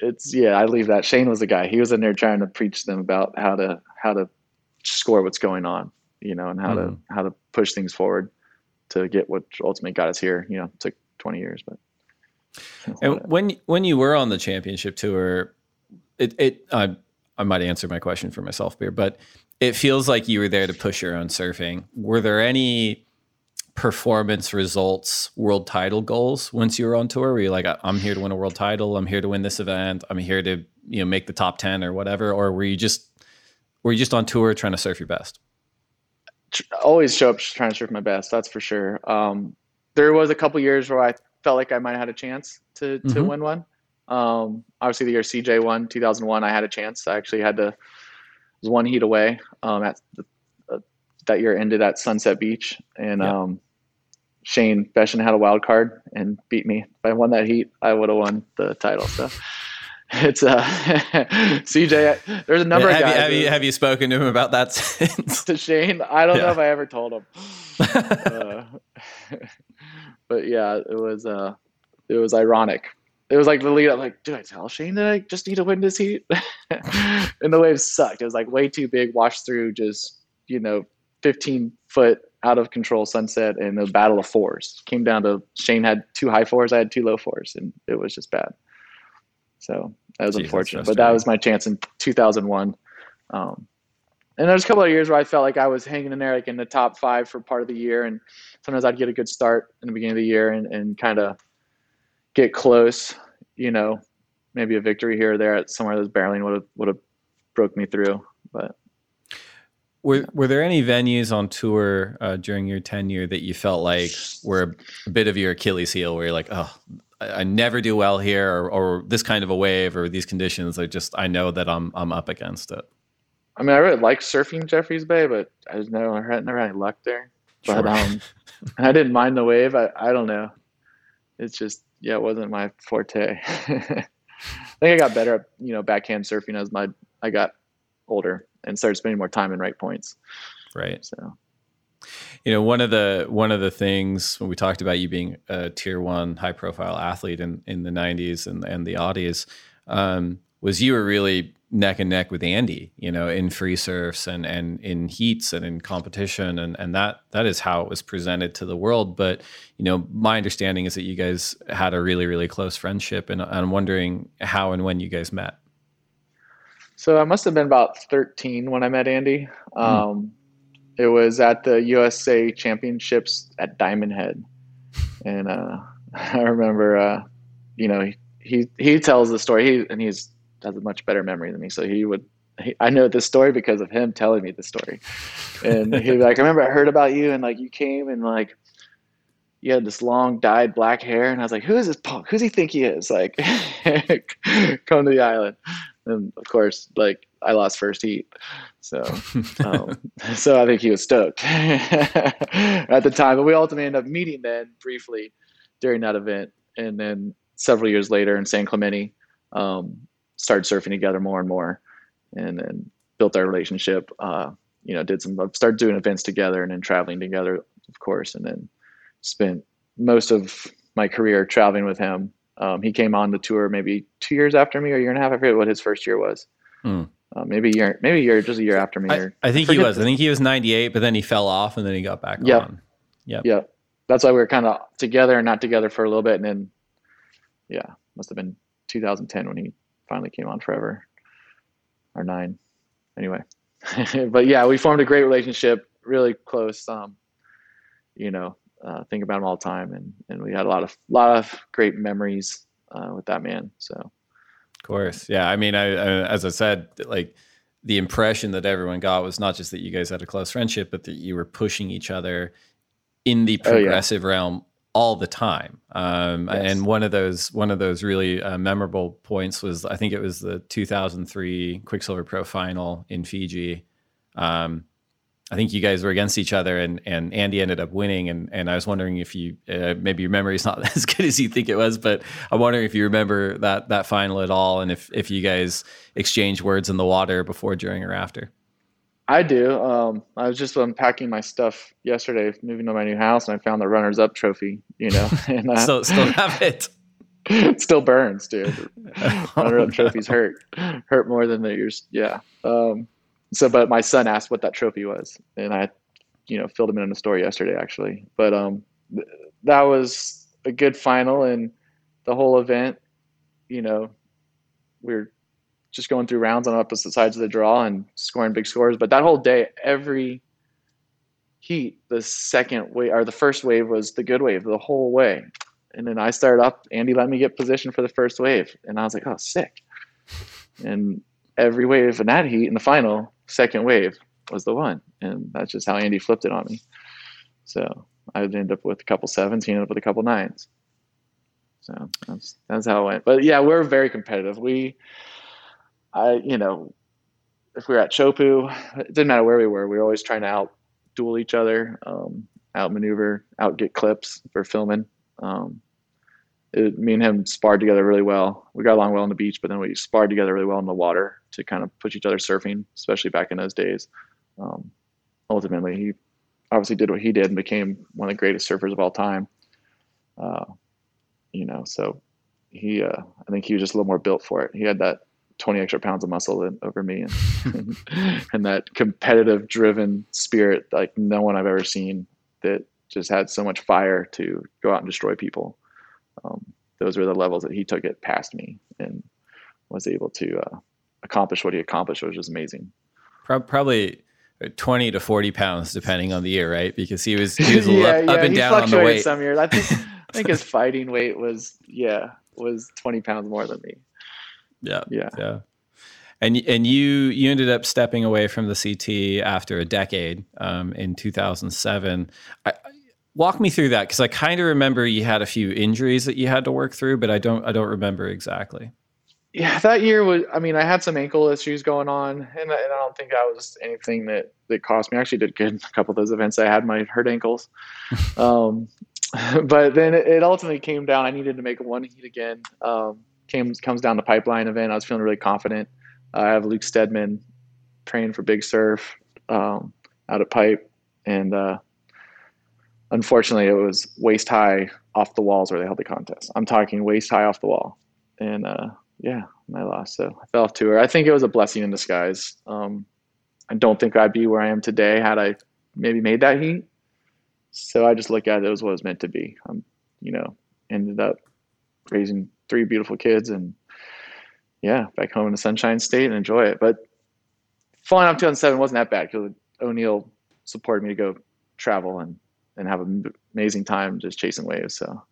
it's yeah, I leave that. Shane was the guy. He was in there trying to preach them about how to how to score what's going on. you know, and how mm-hmm. to how to push things forward to get what ultimately got us here. You know, it took 20 years, but. And when when you were on the championship tour, it it I I might answer my question for myself here, but it feels like you were there to push your own surfing. Were there any performance results world title goals once you were on tour where you're like i'm here to win a world title. I'm here to win this event. I'm here to you know make the top 10 or whatever. Or were you just were you just on tour trying to surf your best? Always show up trying to surf my best that's for sure. Um, there was a couple years where i felt like i might have had a chance to to mm-hmm. win one. Um, obviously the year cj won 2001 i had a chance. I actually had to was one heat away um, at the, uh, that year ended at sunset beach. And yeah. Shane Beschen had a wild card and beat me. If I won that heat, I would have won the title. So it's uh CJ. There's a number yeah, of guys. You, have, you, have you spoken to him about that since? to Shane, I don't yeah. know if I ever told him. uh, but yeah, it was uh, it was ironic. It was like the lead. I'm like, do I tell Shane that I just need to win this heat? and the wave sucked. It was like way too big, washed through, just you know, 15 foot out of control sunset and the battle of fours came down to Shane had two high fours, I had two low fours, and it was just bad. So that was Jeez, unfortunate, but that was my chance in 2001. Um, and there's a couple of years where I felt like I was hanging in there, like in the top five for part of the year, and sometimes I'd get a good start in the beginning of the year and, and kind of get close, you know, maybe a victory here or there at somewhere that's barreling would have would have broke me through, but were were there any venues on tour uh, during your tenure that you felt like were a bit of your Achilles heel, where you're like, oh, I, I never do well here, or, or, this kind of a wave, or these conditions? I just I know that I'm I'm up against it. I mean, I really like surfing Jeffreys Bay, but I just never I never had any luck there. But sure. um, I didn't mind the wave. I I don't know. It's just yeah, it wasn't my forte. I think I got better at you know backhand surfing as my I got older and started spending more time in right points. Right. So, you know, one of the one of the things when we talked about you being a tier one high profile athlete in in the '90s and and the Audies, um, was you were really neck and neck with Andy, you know, in free surfs and and in heats and in competition, and and that that is how it was presented to the world. But you know, my understanding is that you guys had a really really close friendship, and I'm wondering how and when you guys met. So I must have been about 13 when I met Andy. Hmm. Um, It was at the USA Championships at Diamond Head, and uh, I remember, uh, you know, he, he, he tells the story. He and he's has a much better memory than me, so he would. He, I know this story because of him telling me the story, and he'd be like, "I remember I heard about you, and like you came and like." you had this long dyed black hair and i was like who is this punk who's he think he is like come to the island and of course, like I lost first heat, so um, so I think he was stoked at the time. But we ultimately ended up meeting then briefly during that event, and then several years later in San Clemente, um, started surfing together more and more, and then built our relationship. Uh, you know, did some started doing events together, and then traveling together, of course, and then spent most of my career traveling with him um, he came on the tour maybe two years after me or a year and a half. I forget what his first year was. Hmm. Uh, maybe a year, maybe a year, just a year after me. I, I think he was. I think he was 98, but then he fell off and then he got back yep. on. Yeah. Yeah. That's why we were kind of together and not together for a little bit. And then, yeah, must have been 2010 when he finally came on forever or nine. Anyway, but yeah, we formed a great relationship, really close. Um, you know, uh, think about him all the time, and and we had a lot of lot of great memories uh, with that man. So, of course, yeah. I mean, I, I, as I said, like the impression that everyone got was not just that you guys had a close friendship, but that you were pushing each other in the progressive oh, yeah. realm all the time. Um, yes. And one of those one of those really uh, memorable points was I think it was the 2003 Quiksilver Pro final in Fiji. Um, I think you guys were against each other, and and Andy ended up winning. And and I was wondering if you uh, maybe your memory is not as good as you think it was, but I'm wondering if you remember that that final at all, and if if you guys exchanged words in the water before, during, or after. I do. Um, I was just unpacking my stuff yesterday, moving to my new house, and I found the runners-up trophy. You know, and uh, still still have it. it still burns, dude. Runner-up trophies hurt, hurt more than the yours. Yeah. Um, so, but my son asked what that trophy was, and I you know filled him in on the story yesterday actually. But um, th- that was a good final, and the whole event, you know, we are just going through rounds on opposite sides of the draw and scoring big scores. But that whole day, every heat, the second wave or the first wave was the good wave the whole way. And then I started up. Andy let me get position for the first wave, and I was like, "Oh, sick!" And every wave in that heat in the final, second wave was the one, and that's just how Andy flipped it on me. So I ended up with a couple sevens, he ended up with a couple nines. So that's that's how it went. But yeah, we're very competitive. We, I, you know, if we were at Chopu, it didn't matter where we were. We were always trying to out duel each other, um, outmaneuver, out get clips for filming. Um, it, me and him sparred together really well. We got along well on the beach, but then we sparred together really well in the water to kind of push each other surfing, especially back in those days. Um, ultimately, he obviously did what he did and became one of the greatest surfers of all time. Uh, you know, so he, uh, I think he was just a little more built for it. He had that 20 extra pounds of muscle in, over me and, and that competitive driven spirit like no one I've ever seen that just had so much fire to go out and destroy people. Um, those were the levels that he took it past me and was able to uh, accomplish what he accomplished, which was amazing. Probably 20 to 40 pounds, depending on the year, right? Because he was, he was yeah, up, yeah, up and down on the weight. Some years, I think, I think his fighting weight was, yeah, was 20 pounds more than me. Yeah. Yeah. Yeah. And, and you you ended up stepping away from the CT after a decade um, in 2007. I, walk me through that because I kind of remember you had a few injuries that you had to work through, but I don't I don't remember exactly. Yeah, that year was. I mean, I had some ankle issues going on, and, and I don't think that was anything that that cost me. I actually did good a couple of those events. I had my hurt ankles, um, but then it, ultimately came down. I needed to make one heat again. Um, came comes down the pipeline event. I was feeling really confident. I have Luke Stedman trained for Big Surf um, out of Pipe, and uh, unfortunately, it was waist high off the walls where they held the contest. I'm talking waist high off the wall, and uh, yeah, I lost. So I fell off tour. I think it was a blessing in disguise. Um, I don't think I'd be where I am today had I maybe made that heat. So I just look at it as what it was meant to be. I'm, you know, ended up raising three beautiful kids and yeah, back home in the Sunshine State and enjoy it. But flying up 2007 wasn't that bad because O'Neill supported me to go travel and, and have an amazing time just chasing waves. So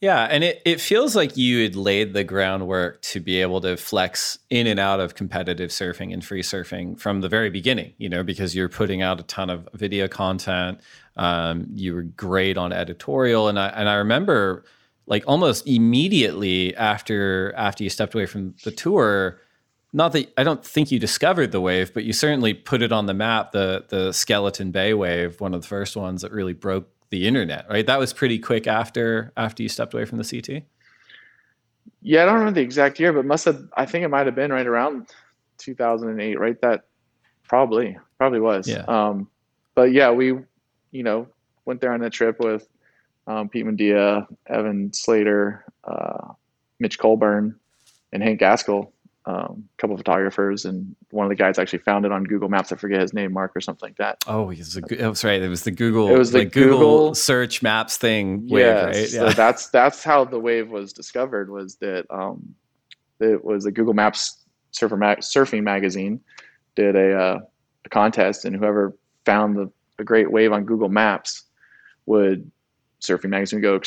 yeah, and it, it feels like you had laid the groundwork to be able to flex in and out of competitive surfing and free surfing from the very beginning, you know, because you're putting out a ton of video content. Um, you were great on editorial. And I, and I remember like almost immediately after after you stepped away from the tour, not that I don't think you discovered the wave, but you certainly put it on the map, the the Skeleton Bay wave, one of the first ones that really broke the internet, right? That was pretty quick after after you stepped away from the CT. Yeah, I don't remember the exact year, but must have. I think it might have been right around 2008, right? That probably probably was. Yeah. Um, but yeah, we, you know, went there on a trip with um, Pete Mendia, Evan Slater, uh, Mitch Coleborn, and Hank Gaskell, um, a couple of photographers, and one of the guys actually found it on Google Maps. I forget his name, Mark or something like that. Oh, he's a, that's right. It was the Google. It was the like Google, Google, search maps thing. Wave, yes, right? Yeah. So that's that's how the wave was discovered. Was that um, it was a Google Maps surfer mag- surfing magazine did a, uh, a contest, and whoever found the a great wave on Google Maps would surfing magazine go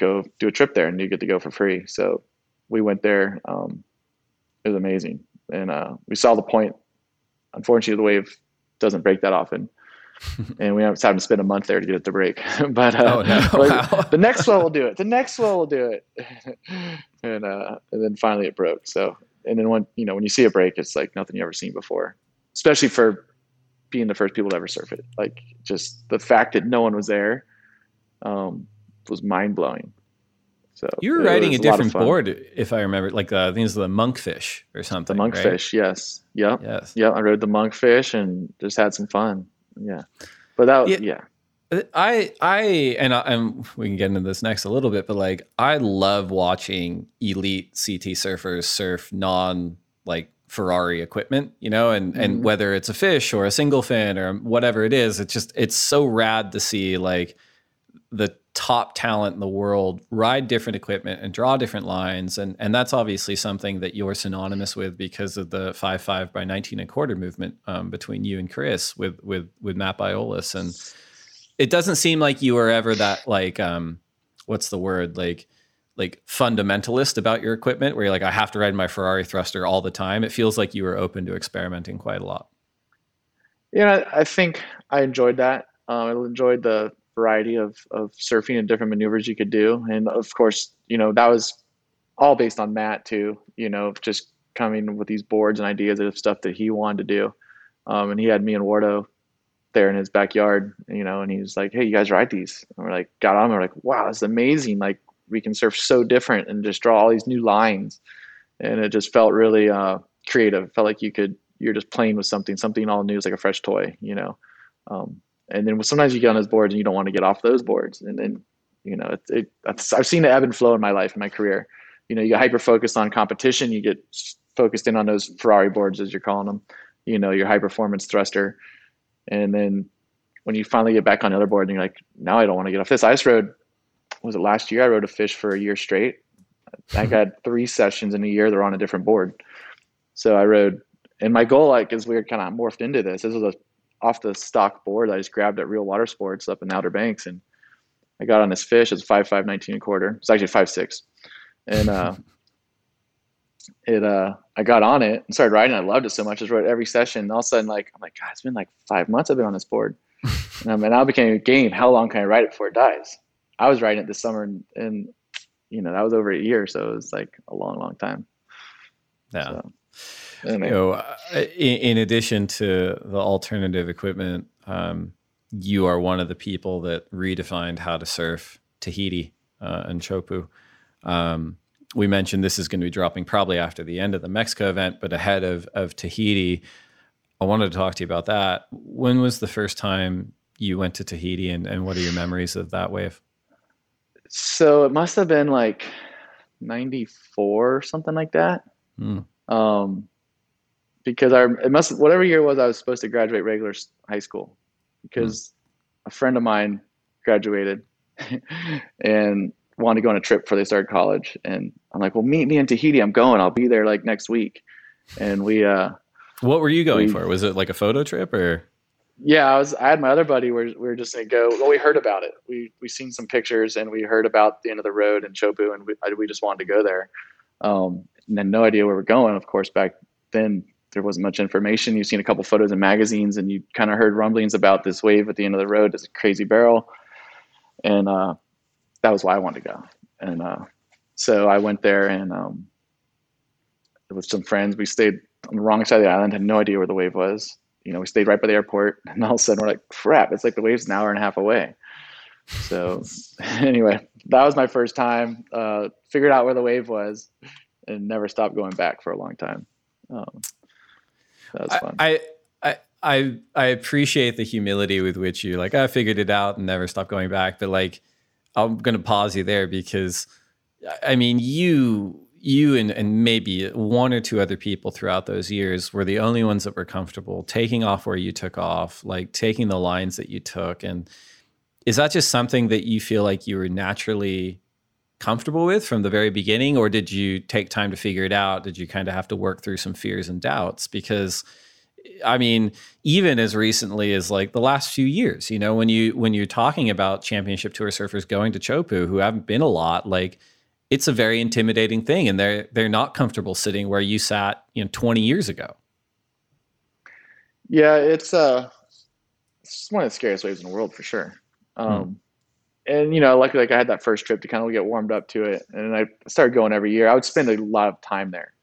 go do a trip there, and you get to go for free. So we went there. Um, it was amazing, and uh, we saw the point. Unfortunately, the wave doesn't break that often, and we have to spend a month there to get it to break. but, uh, oh, no. wow. the next one will do it. The next one will do it, and uh, and then finally it broke. So and then when you know when you see a break, it's like nothing you've ever seen before, especially for being the first people to ever surf it. Like just the fact that no one was there um, was mind blowing. So you were riding a different a board, if I remember, like uh, these are the monkfish or something. The monkfish, right? yes, yep, yes, yeah. I rode the monkfish and just had some fun. Yeah, but that, yeah. yeah. Uh, I I and I, and we can get into this next a little bit, but like I love watching elite CT surfers surf non like Ferrari equipment, you know, and mm-hmm. and whether it's a fish or a single fin or whatever it is, it's just it's so rad to see like the top talent in the world ride different equipment and draw different lines. And and that's obviously something that you're synonymous with because of the 5 5 by 19 and quarter movement um, between you and Chris with with with Matt Biolos and it doesn't seem like you were ever that like um what's the word? Like like fundamentalist about your equipment where you're like I have to ride my Ferrari thruster all the time. It feels like you were open to experimenting quite a lot. Yeah I think I enjoyed that. Um, I enjoyed the variety of, of surfing and different maneuvers you could do. And of course, you know, that was all based on Matt too, you know, just coming with these boards and ideas of stuff that he wanted to do. Um, and he had me and Wardo there in his backyard, you know, and he was like, Hey, you guys ride these. And we're like, got on. We're like, wow, that's amazing. Like we can surf so different and just draw all these new lines. And it just felt really uh, creative. It felt like you could, you're just playing with something, something all new. It's like a fresh toy, you know? Um, and then sometimes you get on those boards and you don't want to get off those boards. And then you know it, it i've seen the ebb and flow in my life in my career. You know you get hyper focused on competition you get focused in on those ferrari boards as you're calling them. You know your high performance thruster. And then when you finally get back on the other board and you're like now i don't want to get off this i just rode was it last year i rode a fish for a year straight? I got three sessions in a year they're on a different board. So i rode and my goal like is we're kind of morphed into this. This was a off the stock board I just grabbed at Real Water Sports up in Outer Banks, and I got on this fish. It's five five nineteen and quarter. It's actually five six, and uh, it uh, I got on it and started riding. I loved it so much. I just rode every session. And all of a sudden, like I'm like, God, it's been like five months I've been on this board, and, um, and now it became a game. How long can I ride it before it dies? I was riding it this summer, and, and you know that was over a year, so it was like a long, long time. Yeah. So you know, uh, in, in, addition to the alternative equipment, um, you are one of the people that redefined how to surf Tahiti uh, and Chopu. Um, we mentioned this is going to be dropping probably after the end of the Mexico event, but ahead of, of Tahiti. I wanted to talk to you about that. When was the first time you went to Tahiti and, and what are your memories of that wave? So it must have been like 94 or something like that. Mm. Um, because I it must whatever year it was I was supposed to graduate regular high school because mm. a friend of mine graduated and wanted to go on a trip before they started college. And I'm like well meet me in Tahiti. I'm going. I'll be there like next week. And we uh what were you going we, for? Was it like a photo trip or? Yeah I was I had my other buddy. Where we were just gonna go well we heard about it. We we seen some pictures and we heard about the end of the road in Chopu and we, we just wanted to go there. Um and then no idea where we're going of course back then there wasn't much information. You've seen a couple photos in magazines, and you kind of heard rumblings about this wave at the end of the road, It's a crazy barrel, and uh, that was why I wanted to go. And uh, so I went there, and um, with some friends, we stayed on the wrong side of the island. Had no idea where the wave was. You know, we stayed right by the airport, and all of a sudden we're like, "Crap! It's like the wave's an hour and a half away." So anyway, that was my first time. Uh, figured out where the wave was, and never stopped going back for a long time. Um, that was fun. I, I I I appreciate the humility with which you like I figured it out and never stopped going back. But like I'm gonna pause you there because I mean you you and, and maybe one or two other people throughout those years were the only ones that were comfortable taking off where you took off, like taking the lines that you took. And is that just something that you feel like you were naturally comfortable with from the very beginning or did you take time to figure it out? Did you kind of have to work through some fears and doubts? Because i mean even as recently as like the last few years you know when you when you're talking about championship tour surfers going to chopu who haven't been a lot like it's a very intimidating thing and they're they're not comfortable sitting where you sat you know 20 years ago. Yeah it's uh it's one of the scariest waves in the world for sure. Hmm. um, and you know, luckily, like I had that first trip to kind of get warmed up to it, and I started going every year. I would spend a lot of time there,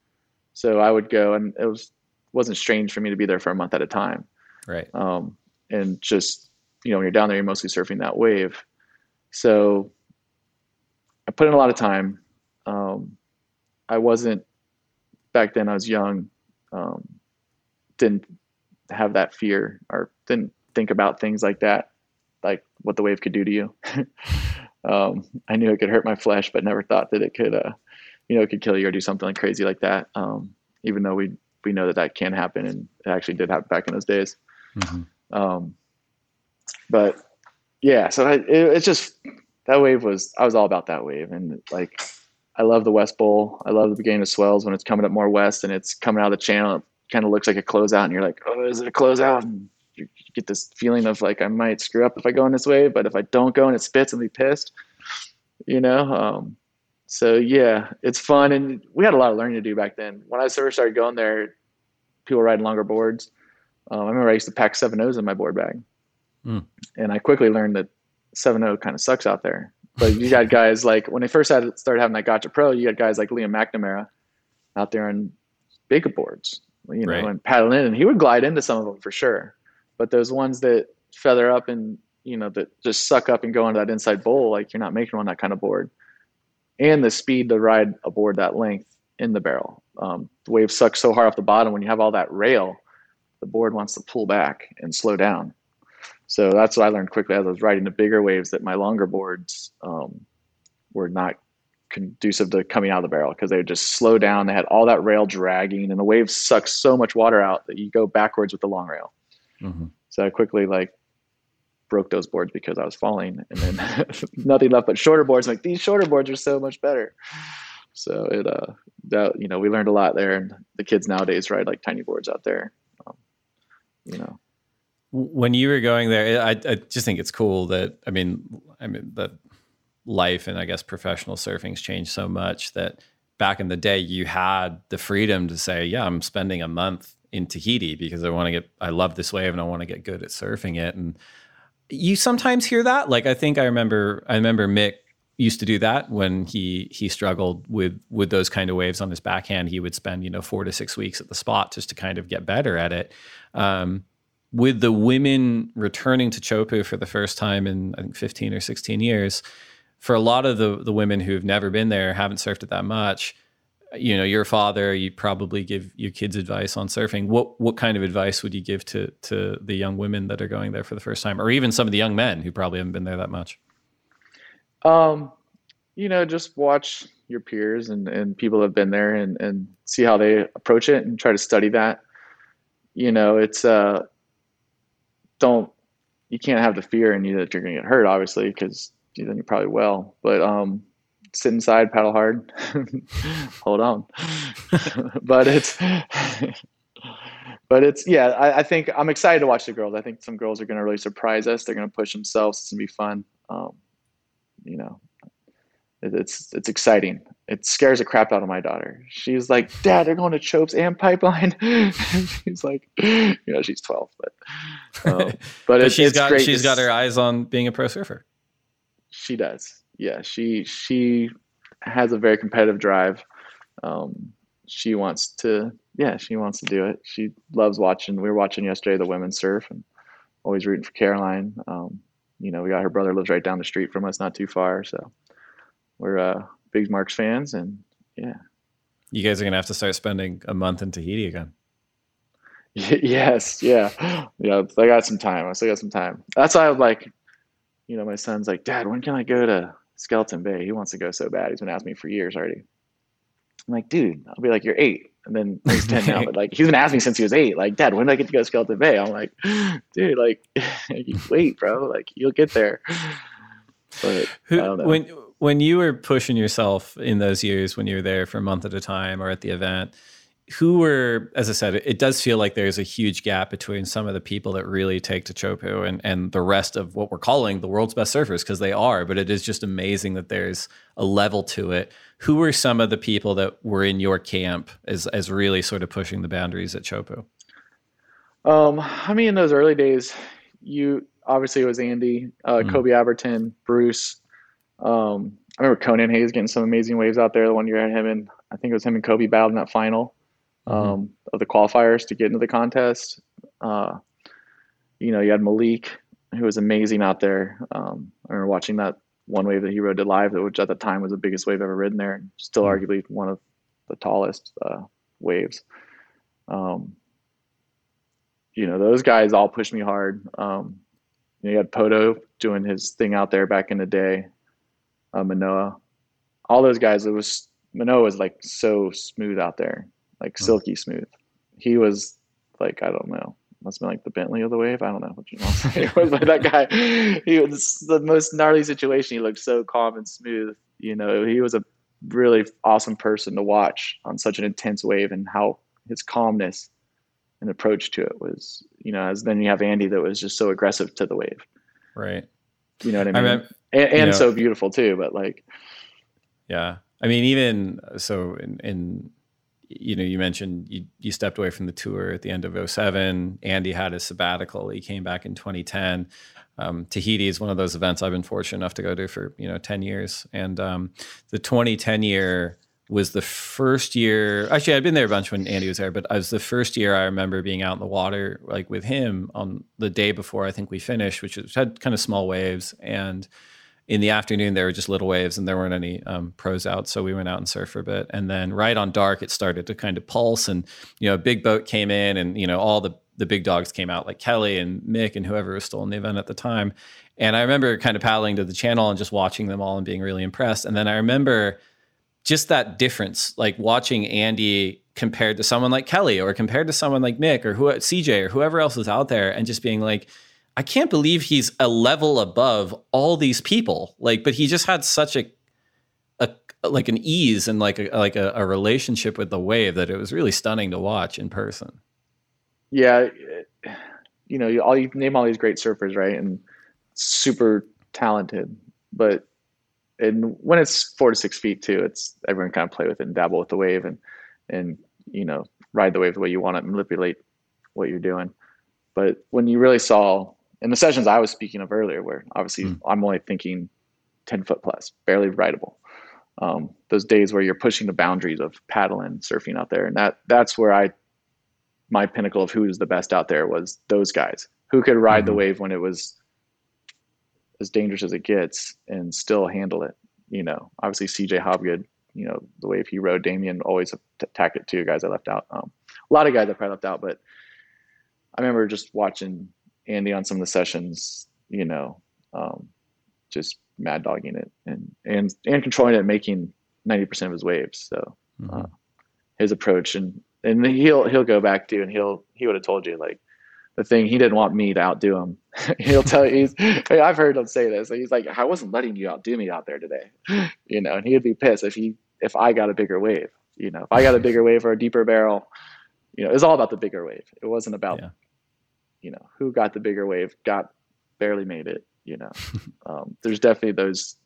so I would go, and it was wasn't strange for me to be there for a month at a time, right? Um, and just you know, when you're down there, you're mostly surfing that wave. So I put in a lot of time. Um, I wasn't back then. I was young. Um, didn't have that fear or didn't think about things like that like what the wave could do to you. um, I knew it could hurt my flesh, but never thought that it could, uh, you know, it could kill you or do something like crazy like that. Um, even though we we know that that can happen, and it actually did happen back in those days. Mm-hmm. Um, but yeah, so I, it, it's just that wave was I was all about that wave, and like I love the West Bowl. I love the beginning of swells when it's coming up more west and it's coming out of the channel. It kind of looks like a closeout, and you're like, oh, is it a closeout? And you get this feeling of like I might screw up if I go in this way, but if I don't go and it spits, I'll be pissed. You know. Um, so yeah, it's fun, and we had a lot of learning to do back then. When I first started going there, people were riding longer boards. Um, I remember I used to pack seven O's in my board bag, mm. and I quickly learned that seven O kind of sucks out there. But you got guys like when they first had started having that Gotcha Pro, you got guys like Liam McNamara out there on big boards, you know, Right. and paddling in, and he would glide into some of them for sure. But those ones that feather up and you know that just suck up and go into that inside bowl, like you're not making on that kind of board. And the speed to ride a board that length in the barrel, um, the wave sucks so hard off the bottom when you have all that rail, the board wants to pull back and slow down. So that's what I learned quickly as I was riding the bigger waves that my longer boards um, were not conducive to coming out of the barrel because they would just slow down. They had all that rail dragging, and the waves suck so much water out that you go backwards with the long rail. Mm-hmm. So I quickly like broke those boards because I was falling, and then nothing left but shorter boards. like these shorter boards are so much better. So it uh that you know we learned a lot there, and the kids nowadays ride like tiny boards out there. Um, you know, when you were going there, I, I just think it's cool that I mean, I mean that life and I guess professional surfing's changed so much that back in the day you had the freedom to say, yeah, I'm spending a month in Tahiti because I want to get, I love this wave and I want to get good at surfing it. And you sometimes hear that. Like I think I remember, I remember Mick used to do that when he he struggled with with those kind of waves on his backhand. He would spend you know four to six weeks at the spot just to kind of get better at it. Um, with the women returning to Chopu for the first time in I think 15 or 16 years, for a lot of the the women who've never been there, haven't surfed it that much, you know, your father, you probably give your kids advice on surfing. What what kind of advice would you give to to the young women that are going there for the first time, or even some of the young men who probably haven't been there that much? Um, you know, just watch your peers and, and people have been there and, and see how they approach it and try to study that. You know, it's uh don't you can't have the fear in you that you're gonna get hurt, obviously, because then you probably will. But um sit inside, paddle hard, hold on. but it's but it's yeah, I, I, think I'm excited to watch the girls. I think some girls are gonna really surprise us. They're gonna push themselves. It's gonna be fun. Um, you know, it, it's it's exciting. It scares the crap out of my daughter. She's like, "Dad, they're going to Chopes and Pipeline." she's like, you know, she's 12, but um, but, but it's, she's got great she's to got her eyes on being a pro surfer. She does. Yeah, she she has a very competitive drive. Um, she wants to yeah she wants to do it. She loves watching. We were watching yesterday the women's surf and always rooting for Caroline. Um, you know, we got her brother lives right down the street from us, not too far. So we're uh, big Marks fans, and yeah. You guys are gonna have to start spending a month in Tahiti again. yes, yeah, yeah. I got some time. I still got some time. That's why I was like, you know, my son's like, Dad, when can I go to Skeleton Bay? He wants to go so bad. He's been asking me for years already. I'm like, dude, I'll be like, you're eight. And then he's 10 now, but like, he's been asking me since he was eight. Like, Dad, when do I get to go to Skeleton Bay? I'm like, dude, like, you wait, bro. Like, you'll get there. But Who, when when you were pushing yourself in those years, when you were there for a month at a time or at the event, who were, as I said, it does feel like there's a huge gap between some of the people that really take to Chopu and, and the rest of what we're calling the world's best surfers, because they are, but it is just amazing that there's a level to it. Who were some of the people that were in your camp as, as really sort of pushing the boundaries at Chopu? Um, I mean, in those early days, you obviously it was Andy, uh, mm. Kobi Abberton, Bruce. Um, I remember Conan Hayes getting some amazing waves out there. The one year I had him and I think it was him and Kobe battled in that final um, mm-hmm. of the qualifiers to get into the contest. Uh, you know, you had Malik, who was amazing out there. Um, I remember watching that one wave that he rode to live, which at the time was the biggest wave ever ridden there, and still mm-hmm. arguably one of the tallest uh, waves. Um, you know, those guys all pushed me hard. Um, you, know, you had Poto doing his thing out there back in the day. Uh, Manoa, all those guys. It was Manoa was like so smooth out there, like hmm. silky smooth. he was like I don't know, must have been like the Bentley of the wave. I don't know what you want to say. but that guy, he was the most gnarly situation. He looked so calm and smooth. You know, he was a really awesome person to watch on such an intense wave, and how his calmness and approach to it was, you know, as then you have Andy that was just so aggressive to the wave. Right. You know what I mean? I mean and, and you know, so beautiful too, but like, yeah. I mean, even so in, in you know, you mentioned you, you stepped away from the tour at the end of 07. Andy had his sabbatical. He came back in 2010. Um, Tahiti is one of those events I've been fortunate enough to go to for, you know, 10 years. And um, the 2010 year was the first year. Actually, I'd been there a bunch when Andy was there, but it was the first year I remember being out in the water, like with him on the day before I think we finished, which had kind of small waves. And in the afternoon there were just little waves and there weren't any um, pros out so we went out and surfed for a bit. And then right on dark it started to kind of pulse and you know a big boat came in and you know all the the big dogs came out like kelly and mick and whoever was still in the event at the time. And i remember kind of paddling to the channel and just watching them all and being really impressed. And then i remember just that difference like watching andy compared to someone like kelly or compared to someone like mick or who cj or whoever else was out there and just being like I can't believe he's a level above all these people. Like, but he just had such a, a like an ease and like a like a, a relationship with the wave that it was really stunning to watch in person. Yeah, you know, you all you name all these great surfers, right? And super talented, but and when it's four to six feet too, it's everyone kind of play with it and dabble with the wave and and you know ride the wave the way you want to manipulate what you're doing. But when you really saw in the sessions I was speaking of earlier, where obviously mm. I'm only thinking 10 foot plus, barely rideable. Um, those days where you're pushing the boundaries of paddling, surfing out there, and that that's where I, my pinnacle of who is the best out there was those guys who could ride mm-hmm. the wave when it was as dangerous as it gets and still handle it. You know, obviously CJ Hobgood, you know, the wave he rode, Damien always attacked it too. Guys I left out, um, a lot of guys I probably left out, but I remember just watching Andy on some of the sessions, you know, um, just mad dogging it and and and controlling it, making ninety percent of his waves. So mm-hmm. uh, his approach and and he'll he'll go back to you and he'll he would have told you like the thing he didn't want me to outdo him. he'll tell you he's I've heard him say this. He's like I wasn't letting you outdo me out there today, you know. And he'd be pissed if he if I got a bigger wave. You know, if I got a bigger wave or a deeper barrel, you know, it's all about the bigger wave. It wasn't about yeah you know, who got the bigger wave, got barely made it, you know. um, there's definitely those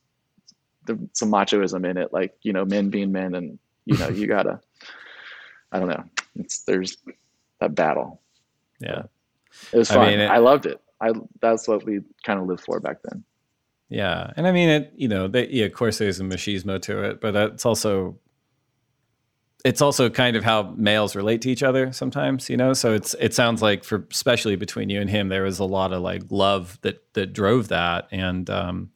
the, some machoism in it, like, you know, men being men and, you know, you gotta I don't know. It's there's that battle. Yeah. It was fun. I, mean, it, I loved it. I that's what we kind of lived for back then. Yeah, and I mean, it. You know, they, yeah, of course, there's a machismo to it, but that's also it's also kind of how males relate to each other sometimes, you know. So it's it sounds like for especially between you and him, there was a lot of like love that that drove that, and um,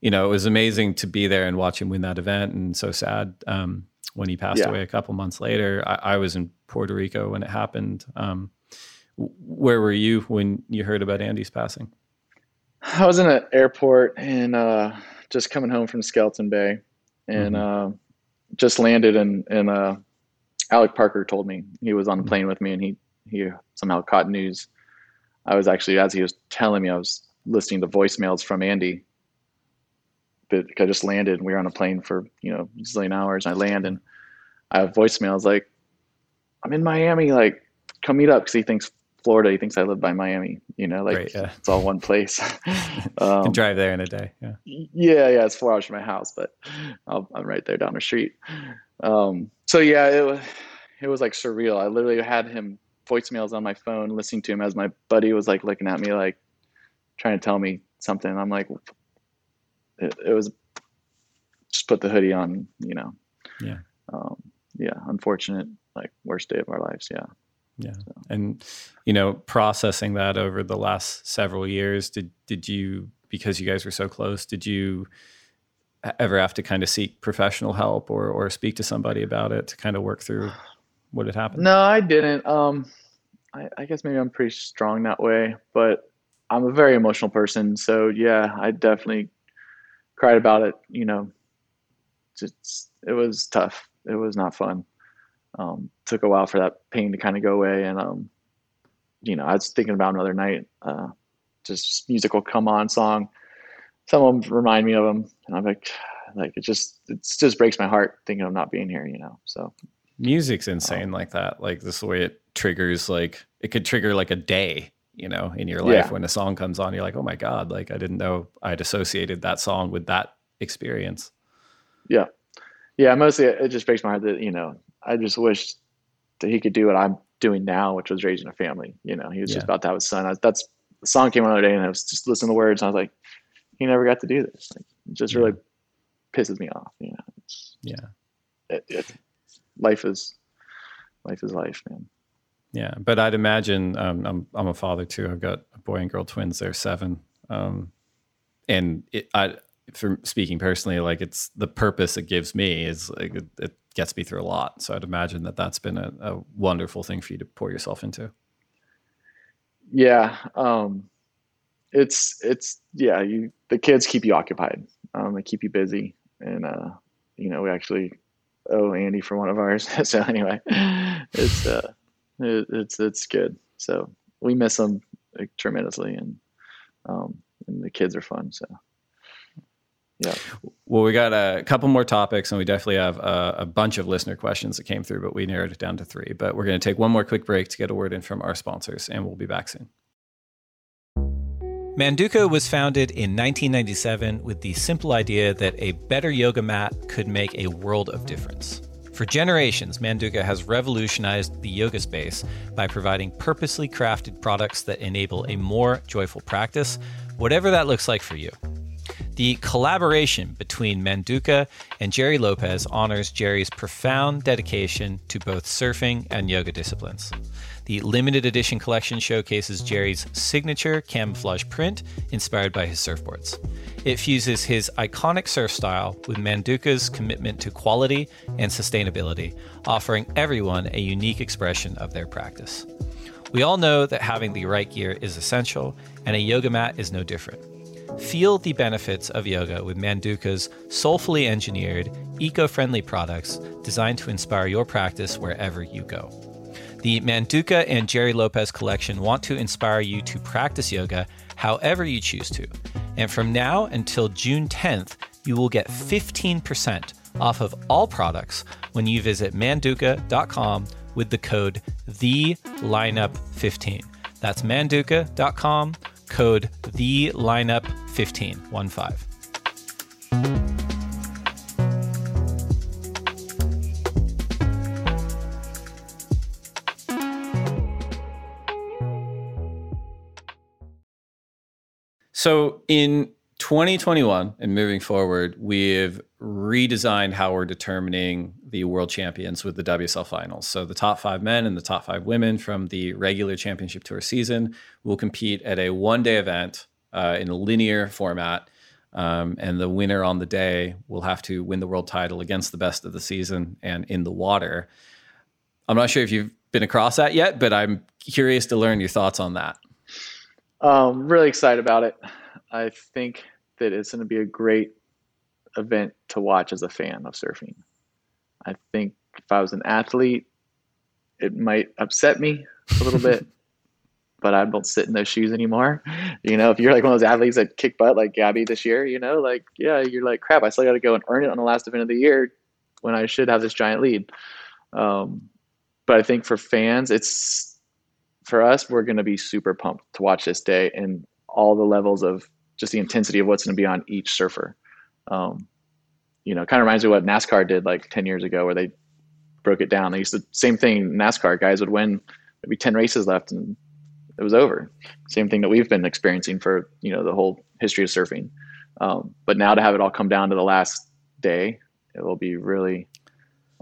you know, it was amazing to be there and watch him win that event, and so sad um, when he passed yeah. away a couple months later. I, I, was in Puerto Rico when it happened. Um, where were you when you heard about Andy's passing? I was in an airport and uh, just coming home from Skeleton Bay, and. Mm-hmm. Uh, just landed and and uh, Alec Parker told me he was on the plane with me and he he somehow caught news. I was actually as he was telling me I was listening to voicemails from Andy. But I just landed and we were on a plane for you know a zillion hours. And I land and I have voicemails like I'm in Miami, like come meet up because he thinks Florida. He thinks I live by Miami. You know, like Great, yeah. it's all one place. um, drive there in a day. Yeah. Yeah, yeah. It's four hours from my house, but i am right there down the street. Um, so yeah, it was it was like surreal. I literally had him voicemails on my phone, listening to him as my buddy was like looking at me, like trying to tell me something. I'm like, it, it was just put the hoodie on, you know. Yeah. Um, yeah. Unfortunate, like worst day of our lives. Yeah. Yeah. So. And you know, processing that over the last several years, did did you because you guys were so close, did you ever have to kind of seek professional help or or speak to somebody about it to kind of work through what had happened? No, I didn't. Um I, I guess maybe I'm pretty strong that way, but I'm a very emotional person. So yeah, I definitely cried about it, you know. Just it was tough. It was not fun. Um, took a while for that pain to kind of go away. And, um, you know, I was thinking about another night, uh, just musical come on song. Some of them remind me of them. And I'm like, like it just, it just breaks my heart thinking of not being here, you know? So music's insane um, like that. Like this way it triggers, like it could trigger like a day, you know, in your life yeah. when a song comes on, you're like, oh my God, like I didn't know I'd associated that song with that experience. Yeah. Yeah. Mostly it just breaks my heart that, you know, I just wish that he could do what I'm doing now, which was raising a family. You know, he was yeah. just about to have a son. I, that's the song came on the other day, and I was just listening to the words, and I was like, he never got to do this. Like, it just yeah. really pisses me off. You know, it's, yeah, it, it, life is life is life, man. Yeah, but I'd imagine um, I'm I'm a father too. I've got a boy and girl twins. They're seven, um, and it, I, for speaking personally, like it's the purpose it gives me is like it, it gets me through a lot. So I'd imagine that that's been a, a wonderful thing for you to pour yourself into. Yeah. Um, it's, it's, yeah, you, the kids keep you occupied. Um, they keep you busy. And, uh, you know, we actually owe Andy for one of ours. so anyway, it's, uh, it, it's, it's good. So we miss them tremendously and, um, and the kids are fun. So yeah. Well, we got a couple more topics, and we definitely have a, a, bunch of listener questions that came through, but we narrowed it down to three. But we're going to take one more quick break to get a word in from our sponsors, and we'll be back soon. Manduka was founded in 1997 with the simple idea that a better yoga mat could make a world of difference. For generations, Manduka has revolutionized the yoga space by providing purposely crafted products that enable a more joyful practice, whatever that looks like for you. The collaboration between Manduka and Jerry Lopez honors Jerry's profound dedication to both surfing and yoga disciplines. The limited edition collection showcases Jerry's signature camouflage print inspired by his surfboards. It fuses his iconic surf style with Manduka's commitment to quality and sustainability, offering everyone a unique expression of their practice. We all know that having the right gear is essential, and a yoga mat is no different. Feel the benefits of yoga with Manduka's soulfully engineered, eco friendly products designed to inspire your practice wherever you go. The Manduka and Jerry Lopez collection want to inspire you to practice yoga however you choose to. And from now until June 10th, you will get 15% off of all products when you visit manduka.com with the code the THELINEUP15. That's manduka.com code the lineup 15 one five. So in 2021 and moving forward, we've redesigned how we're determining the world champions with the WSL finals. So the top five men and the top five women from the regular championship tour season will compete at a one day event uh, in a linear format. Um, and the winner on the day will have to win the world title against the best of the season and in the water. I'm not sure if you've been across that yet, but I'm curious to learn your thoughts on that. Um, really excited about it. I think that it's going to be a great event to watch as a fan of surfing. I think if I was an athlete, it might upset me a little bit, but I don't sit in those shoes anymore. You know, if you're like one of those athletes that kick butt like Gabby this year, you know, like, yeah, you're like, crap, I still got to go and earn it on the last event of the year when I should have this giant lead. Um, but I think for fans, it's for us, we're going to be super pumped to watch this day and all the levels of just the intensity of what's going to be on each surfer. Um, you know, kind of reminds me of what NASCAR did like 10 years ago where they broke it down. They used the same thing, NASCAR guys would win maybe 10 races left and it was over. Same thing that we've been experiencing for, you know, the whole history of surfing. Um, but now to have it all come down to the last day, it will be really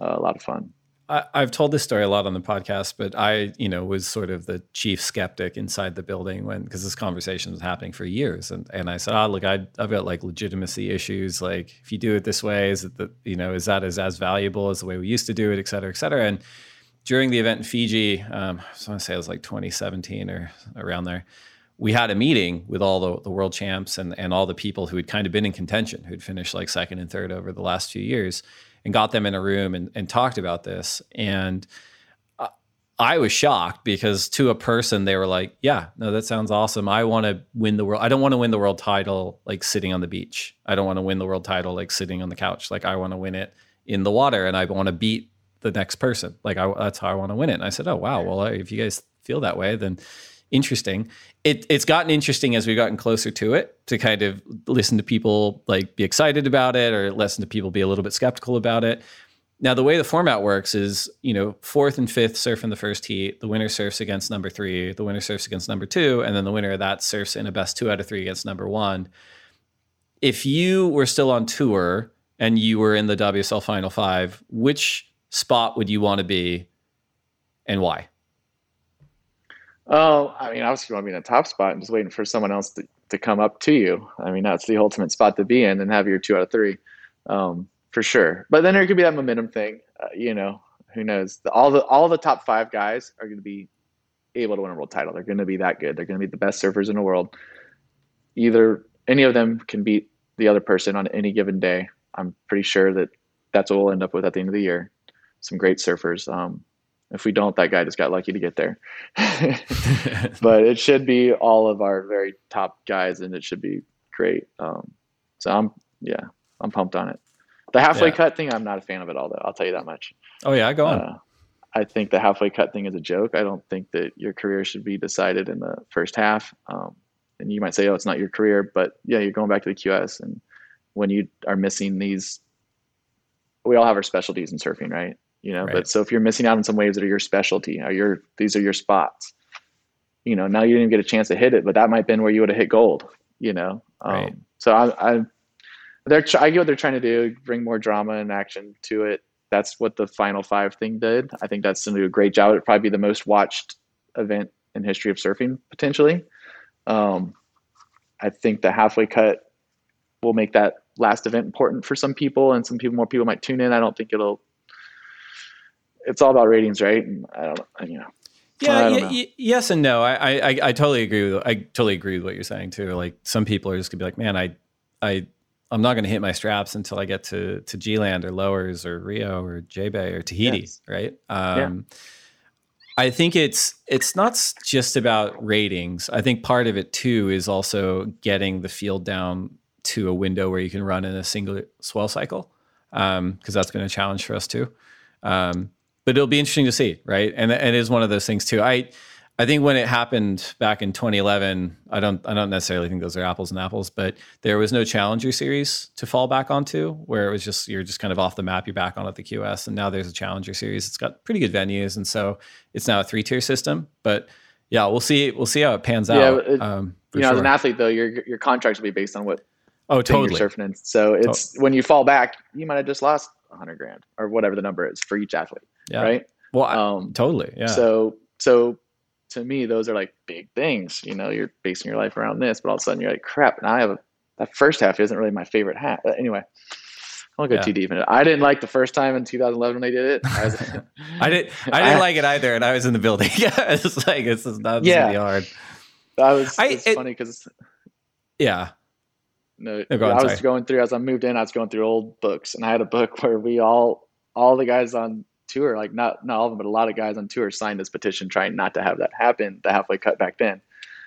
uh, a lot of fun. I, have told this story a lot on the podcast, but I, you know, was sort of the chief skeptic inside the building when because this conversation was happening for years, and and I said, oh, look, I, I've got like legitimacy issues. Like, if you do it this way, is it the, you know, is that as as valuable as the way we used to do it, et cetera, et cetera. And during the event in Fiji, um, I want to say it was like 2017 or around there. We had a meeting with all the, the world champs and, and all the people who had kind of been in contention, who'd finished like second and third over the last few years and got them in a room and, and talked about this. And I, was shocked because to a person, they were like, yeah, no, that sounds awesome. I want to win the world. I don't want to win the world title like sitting on the beach. I don't want to win the world title like sitting on the couch. Like I want to win it in the water and I want to beat the next person. Like I, that's how I want to win it. And I said, oh, wow. Well, if you guys feel that way, then interesting. It, it's gotten interesting as we've gotten closer to it to kind of listen to people like be excited about it or listen to people be a little bit skeptical about it. Now, the way the format works is, you know, fourth and fifth surf in the first heat. The winner surfs against number three. The winner surfs against number two. And then the winner of that surfs in a best two out of three against number one. If you were still on tour and you were in the WSL Final Five, which spot would you want to be and why? Oh, I mean, obviously you want to be in the top spot and just waiting for someone else to, to come up to you. I mean, that's the ultimate spot to be in and have your two out of three, um, for sure. But then there could be that momentum thing. Uh, you know, who knows? The, all the all the top five guys are going to be able to win a world title. They're going to be that good. They're going to be the best surfers in the world. Either any of them can beat the other person on any given day. I'm pretty sure that that's what we'll end up with at the end of the year. Some great surfers. Um, if we don't, that guy just got lucky to get there. but it should be all of our very top guys, and it should be great. Um, so I'm, yeah, I'm pumped on it. The halfway yeah. cut thing, I'm not a fan of it all, though. I'll tell you that much. Oh yeah, go on. Uh, I think the halfway cut thing is a joke. I don't think that your career should be decided in the first half. Um, and you might say, "Oh, it's not your career," but yeah, you're going back to the QS, and when you are missing these, we all have our specialties in surfing, right? You know right. but so if you're missing out on some waves that are your specialty or your these are your spots you know now you didn't even get a chance to hit it but that might have been where you would have hit gold you know? Um, right. so I, I they're I get what they're trying to do bring more drama and action to it. That's what the final five thing did. I think that's going to do a great job. It'd probably be the most watched event in history of surfing potentially. Um, I think the halfway cut will make that last event important for some people and some people more people might tune in. I don't think it'll it's all about ratings, right? And I don't, you know. Yeah, y- y- yes and no. I, I I totally agree with I totally agree with what you're saying too. Like some people are just gonna be like, man, I I I'm not gonna hit my straps until I get to to G Land or Lowers or Rio or J Bay or Tahiti, yes. right? Um, yeah. I think it's it's not just about ratings. I think part of it too is also getting the field down to a window where you can run in a single swell cycle, because um, that's been a challenge for us too. Um, but it'll be interesting to see, right? And, and it is one of those things too. I I think when it happened back in 2011, I don't I don't necessarily think those are apples and apples, but there was no Challenger series to fall back onto, where it was just you're just kind of off the map. You're back on at the QS, and now there's a Challenger series. It's got pretty good venues, and so it's now a three tier system. But yeah, we'll see we'll see how it pans yeah, out. It, um, you know, sure. as an athlete though, your your contracts will be based on what oh totally you're surfing in. So it's when you fall back, you might have just lost 100 grand or whatever the number is for each athlete. Yeah. Right. Well, um, totally. Yeah. So, so to me, those are like big things. You know, you're basing your life around this, but all of a sudden you're like, crap. Now I have a, that first half isn't really my favorite half. But anyway, I won't go yeah. too deep in it. I didn't like the first time in 2011 when they did it. I, was, I didn't. I didn't I, like it either, and I was in the building. yeah, it's like it's not yeah. gonna be hard. I was. I, it's it, funny because. Yeah. No, no on, I was sorry. going through as I moved in. I was going through old books, and I had a book where we all, all the guys on tour, like not not all of them, but a lot of guys on tour signed this petition trying not to have that happen. The halfway cut back then,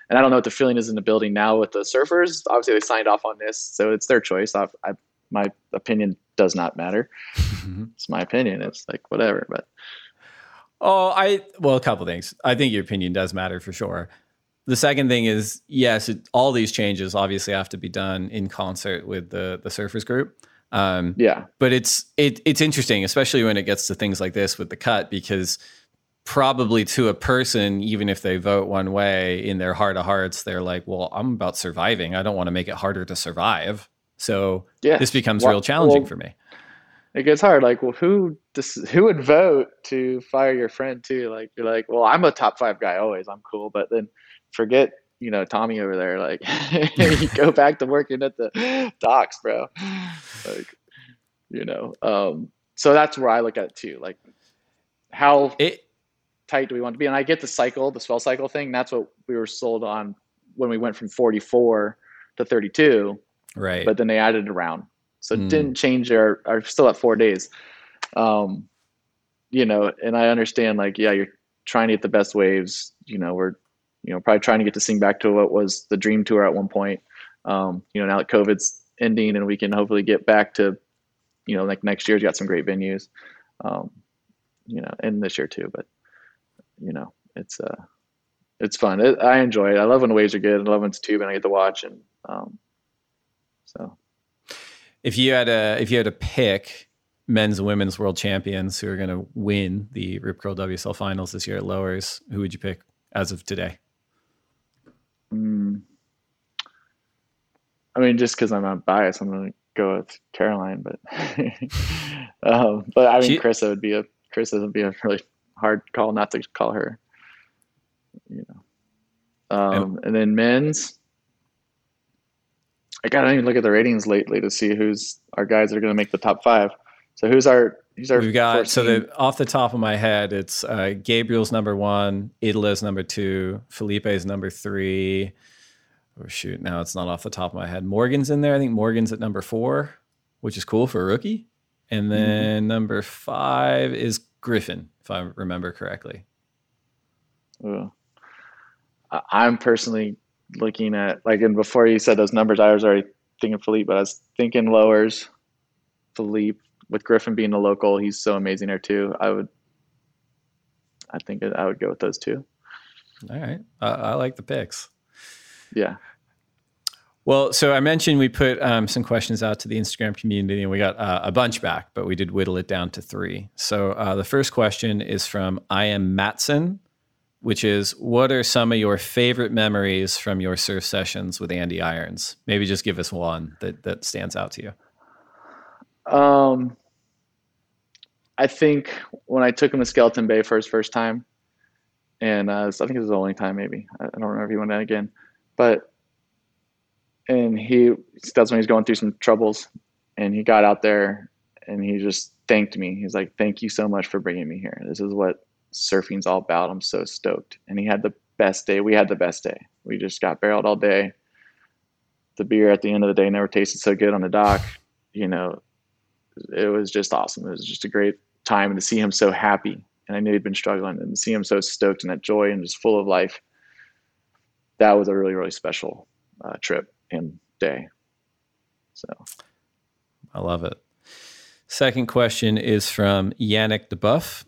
and I don't know what the feeling is in the building now with the surfers. Obviously, they signed off on this, so it's their choice. I, I my opinion does not matter. Mm-hmm. It's my opinion. It's like whatever, but. Oh, I well, a couple things. I think your opinion does matter for sure. The second thing is, yes, it, all these changes obviously have to be done in concert with the the surfers group. Um, yeah, but it's it, it's interesting, especially when it gets to things like this with the cut, because probably to a person, even if they vote one way, in their heart of hearts, they're like, "Well, I'm about surviving. I don't want to make it harder to survive." So yeah. this becomes well, real challenging well, for me. It gets hard. Like, well, who who would vote to fire your friend too? Like, you're like, well, I'm a top five guy always. I'm cool, but then forget you know Tommy over there. Like go back to working at the docks, bro. Like you know. Um, so that's where I look at it too. Like how it, tight do we want to be? And I get the cycle, the swell cycle thing. That's what we were sold on when we went from 44 to 32. Right. But then they added around. So it mm. didn't change our, our still at four days. Um, you know, and I understand like, yeah, you're trying to get the best waves. You know, we're, you know, probably trying to get to sing back to what was the dream tour at one point. Um, you know, now that COVID's ending and we can hopefully get back to, you know, like next year's got some great venues. Um, you know, and this year too, but you know, it's uh it's fun. It, I enjoy it. I love when the waves are good. I love when it's tube and I get to watch and um so if you had a if you had to pick men's and women's world champions who are going to win the Rip Curl WSL finals this year at lowers, who would you pick as of today? Mm. I mean, just because I'm not biased, I'm going to go with Caroline. But um, but I mean, she, Carissa would be a Carissa would be a really hard call not to call her. You know, um, and, and then men's. I gotta even look at the ratings lately to see who's our guys that are going to make the top five. So who's our who's our? We've got 14? so the, off the top of my head, it's uh, Gabriel's number one, Italo's number two, Filipe's number three. Oh shoot! Now it's not off the top of my head. Morgan's in there. I think Morgan's at number four, which is cool for a rookie. And mm-hmm. then mm-hmm. number five is Griffin, if I remember correctly. I'm personally looking at like, and before you said those numbers, I was already thinking Filipe, but I was thinking lowers. Filipe with Griffin being a local, he's so amazing there too. I would, I think I would go with those two. All right, I, I like the picks. Yeah. Well, so I mentioned we put um, some questions out to the Instagram community and we got uh, a bunch back, but we did whittle it down to three. So uh, the first question is from I am Matson, which is What are some of your favorite memories from your surf sessions with Andy Irons? Maybe just give us one that, that stands out to you. Um, I think when I took him to Skeleton Bay for his first time, and uh, I think it was the only time, maybe. I don't remember if he went out again. But and he that's when he's going through some troubles. And he got out there and he just thanked me. He's like thank you so much for bringing me here. This is what surfing's all about. I'm so stoked. And he had the best day. We had the best day. We just got barreled all day. The beer at the end of the day never tasted so good on the dock you know it was just awesome it was just a great time and to see him so happy and i knew he'd been struggling and to see him so stoked and that joy and just full of life that was a really really special uh, trip and day. So, I love it. Second question is from Yannick DeBuff,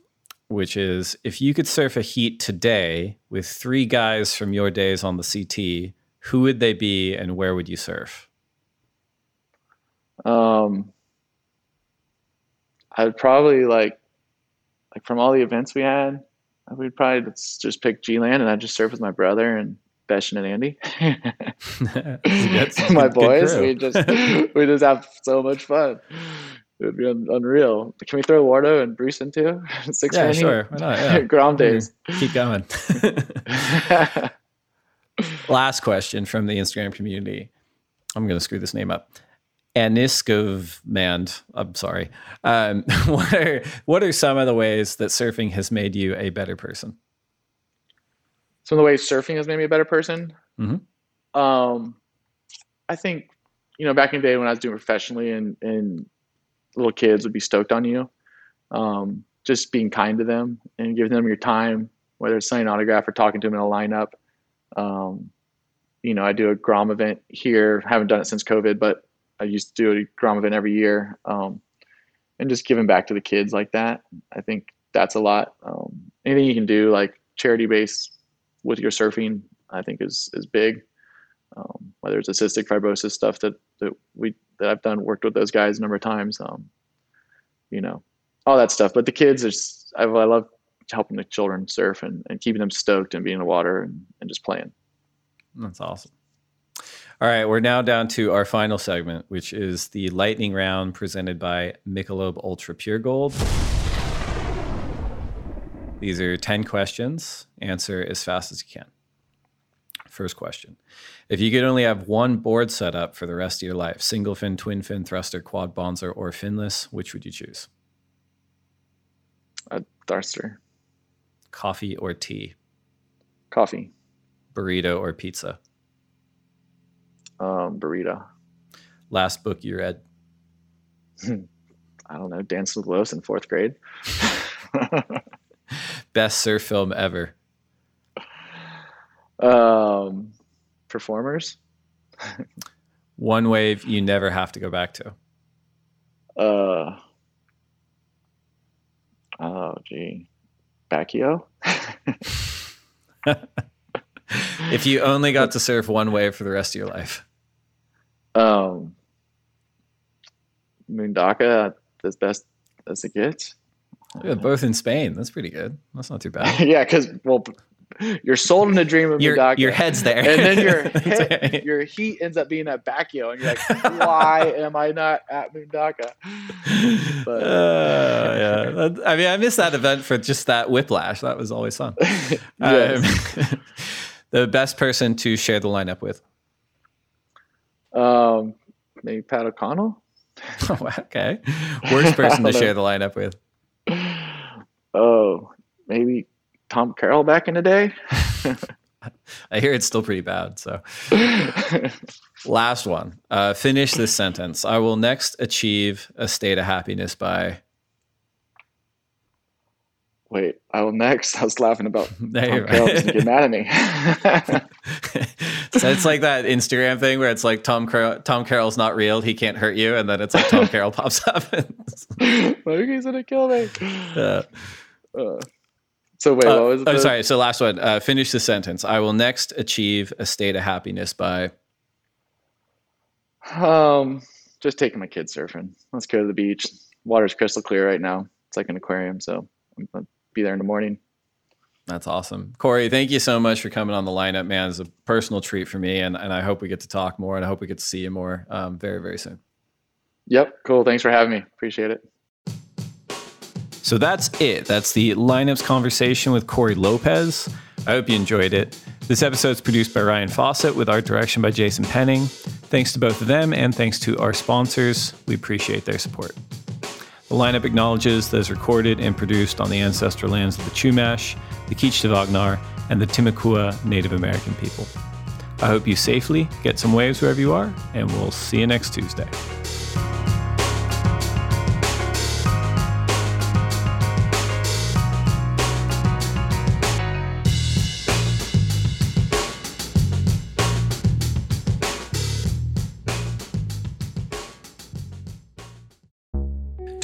which is if you could surf a heat today with three guys from your days on the CT, who would they be and where would you surf? Um, I'd probably like, like from all the events we had, we'd probably just pick G Land and I'd just surf with my brother and Beschen and Andy. My boys, we just we just have so much fun. It would be un- unreal. Can we throw Wardo and Bruce into six? Yeah, sure. Why not? Yeah. Grom days. Keep going. Last question from the Instagram community. I'm going to screw this name up. Aniskov Mand. I'm sorry. Um, what are what are some of the ways that surfing has made you a better person? some of the ways surfing has made me a better person. Mm-hmm. Um, I think, you know, back in the day when I was doing professionally and, and little kids would be stoked on you. Um, just being kind to them and giving them your time, whether it's signing autograph or talking to them in a lineup. Um, you know, I do a Grom event here. Haven't done it since COVID, but I used to do a Grom event every year. Um, and just giving back to the kids like that. I think that's a lot. Um, anything you can do, like charity based with your surfing, I think is is big. Um, whether it's a cystic fibrosis stuff that that we that I've done worked with those guys a number of times. Um, you know, all that stuff. But the kids, I, I love helping the children surf and, and keeping them stoked and being in the water and, and just playing. That's awesome. All right, we're now down to our final segment, which is the lightning round presented by Michelob Ultra Pure Gold. These are 10 questions. Answer as fast as you can. First question. If you could only have one board setup for the rest of your life, single fin, twin fin, thruster, quad bonzer, or finless, which would you choose? A thruster. Coffee or tea? Coffee. Burrito or pizza? Um, burrito. Last book you read? I don't know, Dance with Lois in fourth grade. Best surf film ever. Um, performers. One wave you never have to go back to. Uh, oh, gee. Bakio? if you only got to surf one wave for the rest of your life. Um, Mundaka, as best as it gets. Yeah, both in Spain. That's pretty good. That's not too bad. yeah, because well, you're sold in a dream of your, Mundaka. Your head's there, and then your head, your heat ends up being at Bakio, and you're like, why am I not at Mundaka? But, uh, yeah, I mean, I missed that event for just that whiplash. That was always fun. yes. um, the best person to share the lineup with? Um, maybe Pat O'Connell. oh, okay. Worst person to share the lineup with? Oh, maybe Tom Carroll back in the day. I hear it's still pretty bad. So, last one. Uh, finish this sentence. I will next achieve a state of happiness by. Wait, I will next. I was laughing about there Tom Carroll doesn't get mad at me. so it's like that Instagram thing where it's like Tom Car- Tom Carroll's not real. He can't hurt you, and then it's like Tom Carroll pops up. like he's gonna kill me. Yeah. Uh, so wait, uh, what was? Oh, sorry. So last one. Uh, finish the sentence. I will next achieve a state of happiness by. Um, just taking my kids surfing. Let's go to the beach. Water's crystal clear right now. It's like an aquarium, so I'm be there in the morning. That's awesome. Cory, thank you so much for coming on the lineup, man. It's a personal treat for me, and, and I hope we get to talk more, and I hope we get to see you more um, very, very soon. Yep, cool. Thanks for having me. Appreciate it. So that's it. That's the lineups conversation with Cory Lopez. I hope you enjoyed it. This episode is produced by Ryan Fawcett with art direction by Jason Penning. Thanks to both of them, and thanks to our sponsors. We appreciate their support. The lineup acknowledges that is recorded and produced on the ancestral lands of the Chumash, the Kiichtavagnar, and the Timucua Native American people. I hope you safely get some waves wherever you are, and we'll see you next Tuesday.